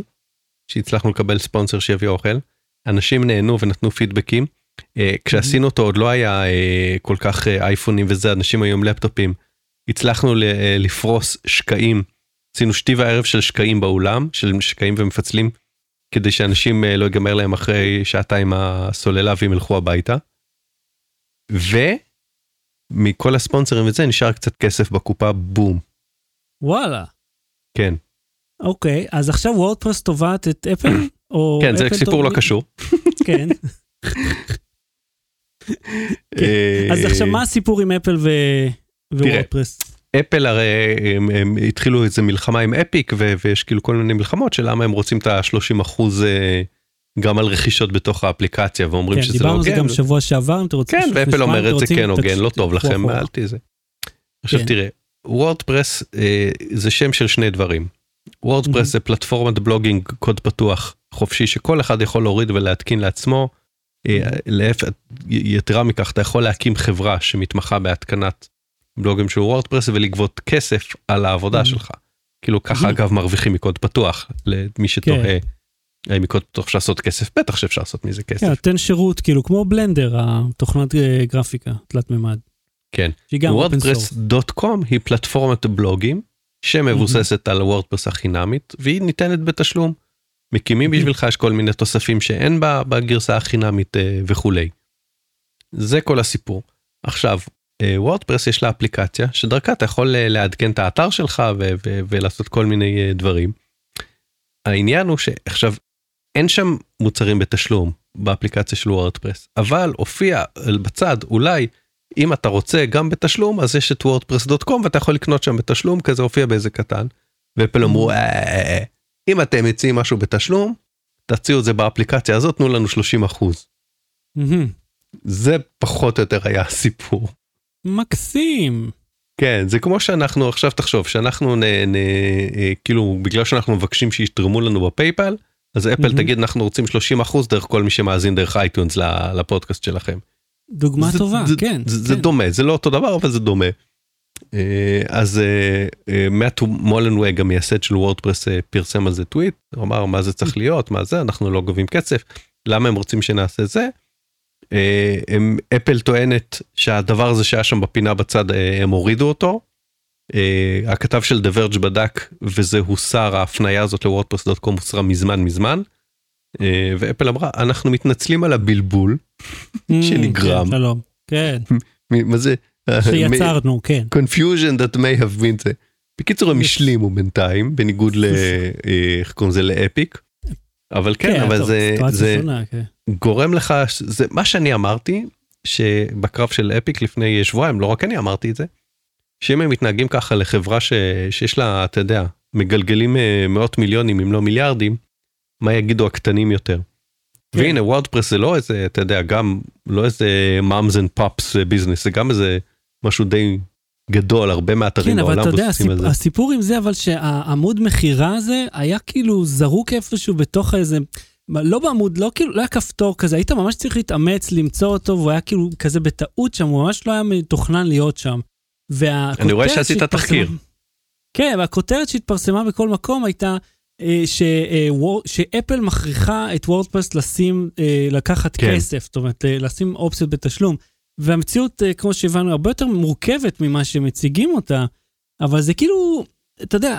שהצלחנו לקבל ספונסר שיביא אוכל. אנשים נהנו ונתנו פידבקים. Uh, כשעשינו אותו עוד לא היה uh, כל כך uh, אייפונים וזה, אנשים היו עם לפטופים. הצלחנו לפרוס שקעים, עשינו שתי וערב של שקעים באולם, של שקעים ומפצלים, כדי שאנשים לא ייגמר להם אחרי שעתיים הסוללה והם ילכו הביתה. ומכל הספונסרים וזה נשאר קצת כסף בקופה, בום. וואלה. כן. אוקיי, אז עכשיו וורדפרס תובעת את אפל? כן, זה סיפור לא קשור. כן. כן. אז עכשיו מה הסיפור עם אפל ווורדפרס? אפל הרי הם, הם התחילו איזה מלחמה עם Epic ו, ויש כאילו כל מיני מלחמות של למה הם רוצים את ה-30 אחוז אה, גם על רכישות בתוך האפליקציה ואומרים כן, שזה לא הוגן. דיברנו על זה גם שבוע שעבר אם אתם רוצים. כן ואפל אומרת זה כן הוגן לא טוב לכם אל תזה. עכשיו כן. תראה וורדפרס אה, זה שם של שני דברים. וורדפרס זה פלטפורמת blogging קוד פתוח חופשי שכל אחד יכול להוריד ולהתקין לעצמו. אה, יתרה מכך אתה יכול להקים חברה שמתמחה בהתקנת בלוגים של וורדפרס ולגבות כסף על העבודה שלך. כאילו ככה אגב מרוויחים מקוד פתוח למי שתוהה. כן. האם מקוד פתוח אפשר לעשות כסף בטח שאפשר לעשות מזה כסף. כן, תן שירות כאילו כמו בלנדר התוכנת אה, גרפיקה תלת מימד. כן. וורדפרס.קום היא פלטפורמת בלוגים שמבוססת על וורדפרס החינמית והיא ניתנת בתשלום. מקימים בשבילך יש כל מיני תוספים שאין בה בגרסה החינמית אה, וכולי. זה כל הסיפור. עכשיו וורדפרס יש לה אפליקציה שדרכה אתה יכול אה, לעדכן את האתר שלך ולעשות כל מיני אה, דברים. העניין הוא שעכשיו אין שם מוצרים בתשלום באפליקציה של וורדפרס אבל הופיע בצד אולי אם אתה רוצה גם בתשלום אז יש את וורדפרס.קום ואתה יכול לקנות שם בתשלום כזה הופיע באיזה קטן. ואפל אמרו אה, אם אתם מציעים משהו בתשלום תציעו את זה באפליקציה הזאת תנו לנו 30 אחוז. זה פחות או יותר היה הסיפור. מקסים. כן זה כמו שאנחנו עכשיו תחשוב שאנחנו נ, נ, אה, כאילו בגלל שאנחנו מבקשים שיתרמו לנו בפייפל אז אפל. תגיד אנחנו רוצים 30 אחוז דרך כל מי שמאזין דרך אייטונס לפודקאסט שלכם. דוגמה זה, טובה זה, כן זה, כן. זה דומה זה לא אותו דבר אבל זה דומה. אה, אז מאט מולנווג המייסד של וורדפרס אה, פרסם על זה טוויט הוא אמר מה זה צריך להיות מה זה אנחנו לא גובים כסף למה הם רוצים שנעשה זה אה, הם, אפל טוענת שהדבר הזה שהיה שם בפינה בצד אה, הם הורידו אותו. אה, הכתב של The Verge בדק וזה הוסר ההפניה הזאת לוורדפרס.קום הוסרה מזמן מזמן. ואפל אמרה אנחנו מתנצלים על הבלבול שנגרם. כן, שלום. כן. מה זה? שיצרנו כן. confusion that may have been זה. בקיצור הם השלימו בינתיים בניגוד ל... איך קוראים לזה לאפיק. אבל כן, כן אבל זה, כן. גורם לך, זה מה שאני אמרתי, שבקרב של אפיק לפני שבועיים, לא רק אני אמרתי את זה, שאם הם מתנהגים ככה לחברה ש, שיש לה, אתה יודע, מגלגלים אה, מאות מיליונים אם לא מיליארדים, מה יגידו הקטנים יותר. כן. והנה וורדפרס זה לא איזה אתה יודע גם לא איזה moms and pops business זה גם איזה משהו די גדול הרבה מהאתרים כן, בעולם אבל אתה יודע, הסיפ... הסיפור עם זה אבל שהעמוד מכירה הזה היה כאילו זרוק איפשהו בתוך איזה לא בעמוד לא כאילו לא היה כפתור כזה היית ממש צריך להתאמץ למצוא אותו והוא היה כאילו כזה בטעות שם הוא ממש לא היה מתוכנן להיות שם. אני רואה שעשית תחקיר. כן והכותרת שהתפרסמה בכל מקום הייתה ש, אה, שאפל מכריחה את וורדפרס לשים, אה, לקחת כן. כסף, זאת אומרת, לשים אופציות בתשלום. והמציאות, כמו שהבנו, הרבה יותר מורכבת ממה שמציגים אותה, אבל זה כאילו, אתה יודע,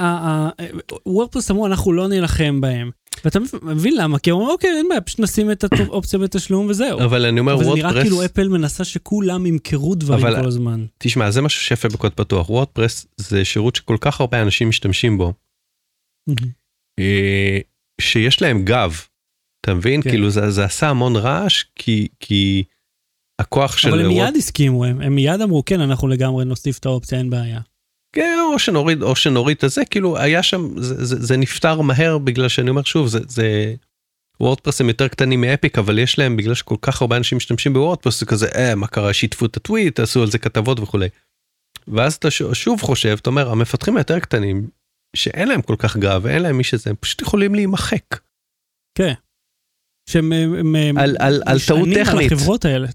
וורדפרס אמרו, אנחנו לא נילחם בהם. ואתה מבין למה? כי הם אומרים, אוקיי, אין בעיה, פשוט נשים את האופציה בתשלום וזהו. אבל אני אומר, וורדפרס... אבל זה נראה כאילו אפל מנסה שכולם ימכרו דברים אבל... כל הזמן. תשמע, זה משהו שיפה בקוד פתוח. וורדפרס זה שירות שכל כך הרבה אנשים משתמשים בו. אה, שיש להם גב. אתה מבין? כן. כאילו זה, זה עשה המון רעש כי, כי הכוח של... אבל הם מיד הסכימו, הם, הם מיד אמרו כן אנחנו לגמרי נוסיף את האופציה אין בעיה. כן, או שנוריד או שנוריד את זה כאילו היה שם זה, זה, זה נפתר מהר בגלל שאני אומר שוב זה זה וורדפרס הם יותר קטנים מאפיק אבל יש להם בגלל שכל כך הרבה אנשים משתמשים בוורדפרס זה כזה אה מה קרה שיתפו את הטוויט עשו על זה כתבות וכולי. ואז אתה שוב חושב אתה אומר המפתחים היותר קטנים שאין להם כל כך גב ואין להם מי שזה, הם פשוט יכולים להימחק. כן. שהם על, על, על טעות טכנית. על החברות האלה.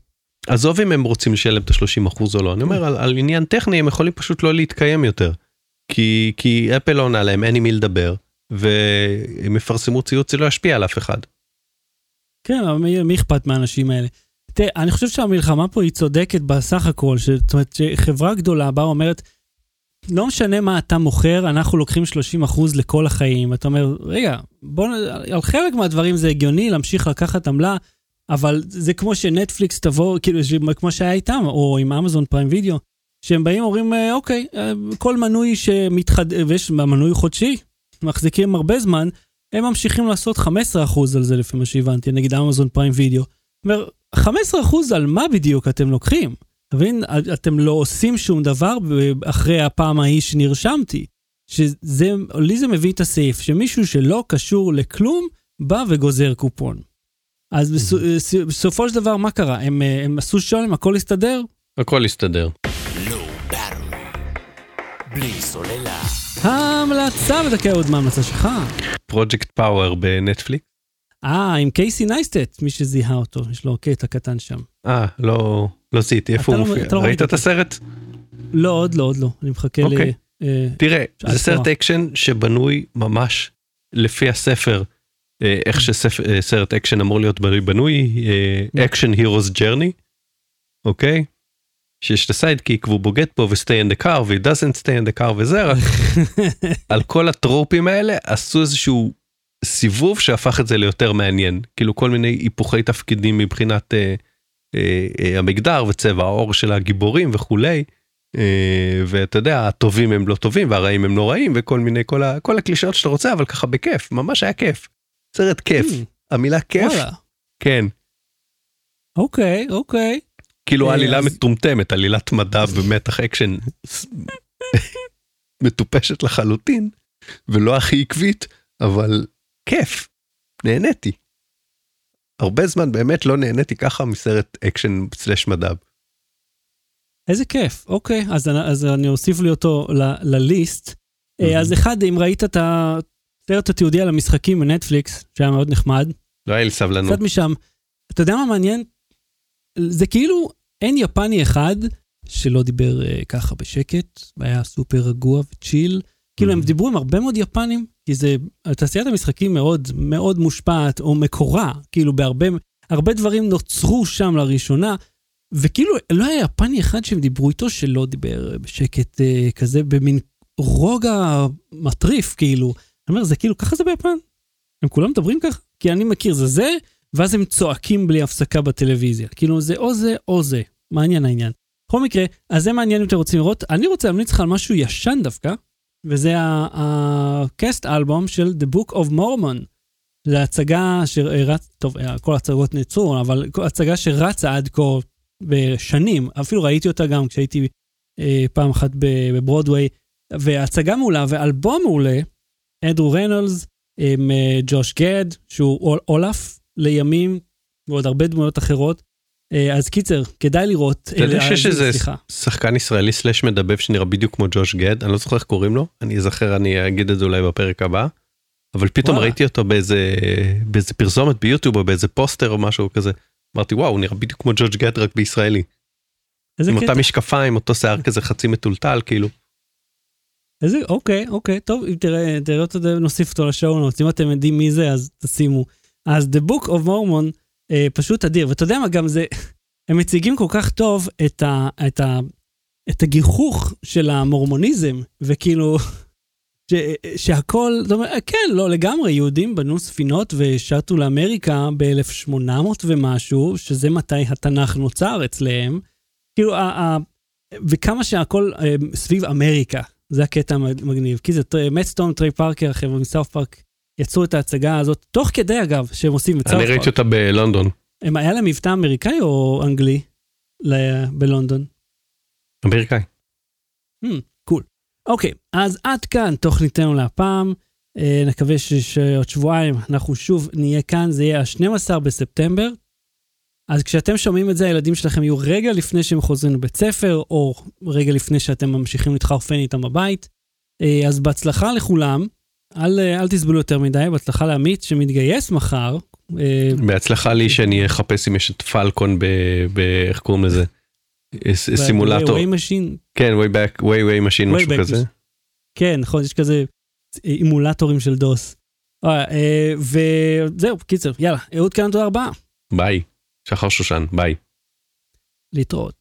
עזוב אם הם רוצים לשלם את ה-30% או לא, אני אומר על, על עניין טכני הם יכולים פשוט לא להתקיים יותר. כי, כי אפל לא עונה להם, אין עם מי לדבר, והם יפרסמו ציוץ, זה לא ישפיע על אף אחד. כן, אבל מי, מי אכפת מהאנשים האלה? תראה, אני חושב שהמלחמה פה היא צודקת בסך הכל, זאת אומרת שחברה גדולה באה ואומרת, לא משנה מה אתה מוכר, אנחנו לוקחים 30% לכל החיים. אתה אומר, רגע, בוא, על חלק מהדברים זה הגיוני להמשיך לקחת עמלה, אבל זה כמו שנטפליקס תבוא, כאילו, כמו שהיה איתם, או עם אמזון פריים וידאו, שהם באים ואומרים, אה, אוקיי, אה, כל מנוי שמתחד... ויש מנוי חודשי, מחזיקים הרבה זמן, הם ממשיכים לעשות 15% על זה לפי מה שהבנתי, נגיד אמזון פריים וידאו. אומר, 15% על מה בדיוק אתם לוקחים? אתה מבין? אתם לא עושים שום דבר אחרי הפעם ההיא שנרשמתי. שזה, לי זה מביא את הסעיף, שמישהו שלא קשור לכלום, בא וגוזר קופון. אז בסופו של דבר, מה קרה? הם, הם עשו שולם, הכל הסתדר? הכל הסתדר. בלי סוללה. ההמלצה ודקה עוד מההמלצה שלך. פרויקט פאוור בנטפליק. אה, עם קייסי נייסטט, מי שזיהה אותו, יש לו קטע קטן שם. אה, לא, לא זיהיתי, איפה הוא לא- מופיע? לא ראית את הסרט? לא, עוד לא, עוד לא, אני מחכה ל... אוקיי. אה, תראה, זה סרט אקשן שבנוי ממש לפי הספר, אה, איך שסרט אקשן אמור להיות בנוי, אקשן hero's journey, אוקיי? שיש את ה sidekick והוא בוגד פה ו-stay in the car ו- doesn't stay in the car וזה רק על כל הטרופים האלה עשו איזשהו סיבוב שהפך את זה ליותר מעניין כאילו כל מיני היפוכי תפקידים מבחינת אה, אה, אה, המגדר וצבע העור של הגיבורים וכולי. אה, ואתה יודע הטובים הם לא טובים והרעים הם נוראים וכל מיני כל, ה, כל הקלישאות שאתה רוצה אבל ככה בכיף ממש היה כיף. סרט כיף mm. המילה כיף. כן. אוקיי אוקיי. כאילו אה, עלילה. מטומטמת עלילת מדע ומתח אקשן מטופשת לחלוטין ולא הכי עקבית אבל כיף, נהניתי. הרבה זמן באמת לא נהניתי ככה מסרט אקשן slash מדב. איזה כיף, אוקיי, אז, אז אני אוסיף לי אותו ל, ל list. Mm-hmm. אז אחד, אם ראית את הסרט התיעודי על המשחקים בנטפליקס, שהיה מאוד נחמד. לא היה לי סבלנות. קצת משם. אתה יודע מה מעניין? זה כאילו אין יפני אחד שלא דיבר uh, ככה בשקט, והיה סופר רגוע ו chill. כאילו הם mm-hmm. דיברו עם הרבה מאוד יפנים, כי זה, תעשיית המשחקים מאוד מאוד מושפעת, או מקורה, כאילו בהרבה, הרבה דברים נוצרו שם לראשונה, וכאילו לא היה יפני אחד שהם דיברו איתו שלא דיבר בשקט אה, כזה, במין רוגע מטריף, כאילו. אני אומר, זה כאילו, ככה זה ביפן? הם כולם מדברים ככה? כי אני מכיר, זה זה, ואז הם צועקים בלי הפסקה בטלוויזיה. כאילו, זה או זה או זה. מעניין העניין. בכל מקרה, אז זה מעניין אם אתם רוצים לראות. אני רוצה להמליץ לך על משהו ישן דווקא, וזה הקסט אלבום של The Book of Mormon. זו הצגה שרץ, טוב, כל ההצגות נעצרו, אבל הצגה שרצה עד כה בשנים, אפילו ראיתי אותה גם כשהייתי אה, פעם אחת בברודוויי, והצגה מעולה ואלבום מעולה, אדרו רנולס עם אה, ג'וש גד, שהוא אולף לימים, ועוד הרבה דמויות אחרות. אה, אז קיצר, כדאי לראות. אתה יודע שיש איזה שחקן ישראלי סלאש מדבב שנראה בדיוק כמו ג'וש גד, אני לא זוכר איך קוראים לו, אני אזכר, אני אגיד את זה אולי בפרק הבא. אבל פתאום וואלה. ראיתי אותו באיזה, באיזה פרסומת ביוטיוב או באיזה פוסטר או משהו כזה. אמרתי וואו, הוא נראה בדיוק כמו ג'וש גד רק בישראלי. עם קטע? אותה משקפיים, אותו שיער כזה חצי מטולטל כאילו. איזה, אוקיי, אוקיי, טוב, אם תראה, תראה אותו, נוסיף אותו נוטס, אם אתם יודעים מי זה, אז תשימו. אז The Book of Mormon אה, פשוט אדיר, ואתה יודע מה, גם זה, הם מציגים כל כך טוב את, ה, את, ה, את הגיחוך של המורמוניזם, וכאילו, ש, שהכל, זאת אומרת, כן, לא לגמרי, יהודים בנו ספינות ושטו לאמריקה ב-1800 ומשהו, שזה מתי התנ"ך נוצר אצלם. כאילו, ה, ה, וכמה שהכל אה, סביב אמריקה, זה הקטע המגניב. כי זה מט סטון, טרי פארקר, החבר'ה מסאוף פארק, יצרו את ההצגה הזאת, תוך כדי אגב, שהם עושים את סאוף פארק. אני ראיתי אותה בלונדון. הם, היה להם מבטא אמריקאי או אנגלי ל- בלונדון? אמריקאי. Hmm, cool. אוקיי, אז עד כאן תוכניתנו להפעם. אה, נקווה שעוד שבועיים אנחנו שוב נהיה כאן, זה יהיה ה-12 בספטמבר. אז כשאתם שומעים את זה, הילדים שלכם יהיו רגע לפני שהם חוזרים לבית ספר, או רגע לפני שאתם ממשיכים להתחרפן איתם בבית. אה, אז בהצלחה לכולם, אל, אה, אל תסבלו יותר מדי, בהצלחה לעמית שמתגייס מחר. אה, בהצלחה לי שאני אחפש אם יש את פלקון ב... ב איך קוראים לזה? סימולטור. way machine. כן, way back, way way machine, משהו כזה. כן, נכון, יש כזה אימולטורים של דוס. וזהו, קיצר, יאללה, אהוד כאן תודה רבה. ביי. שחר שושן, ביי. להתראות.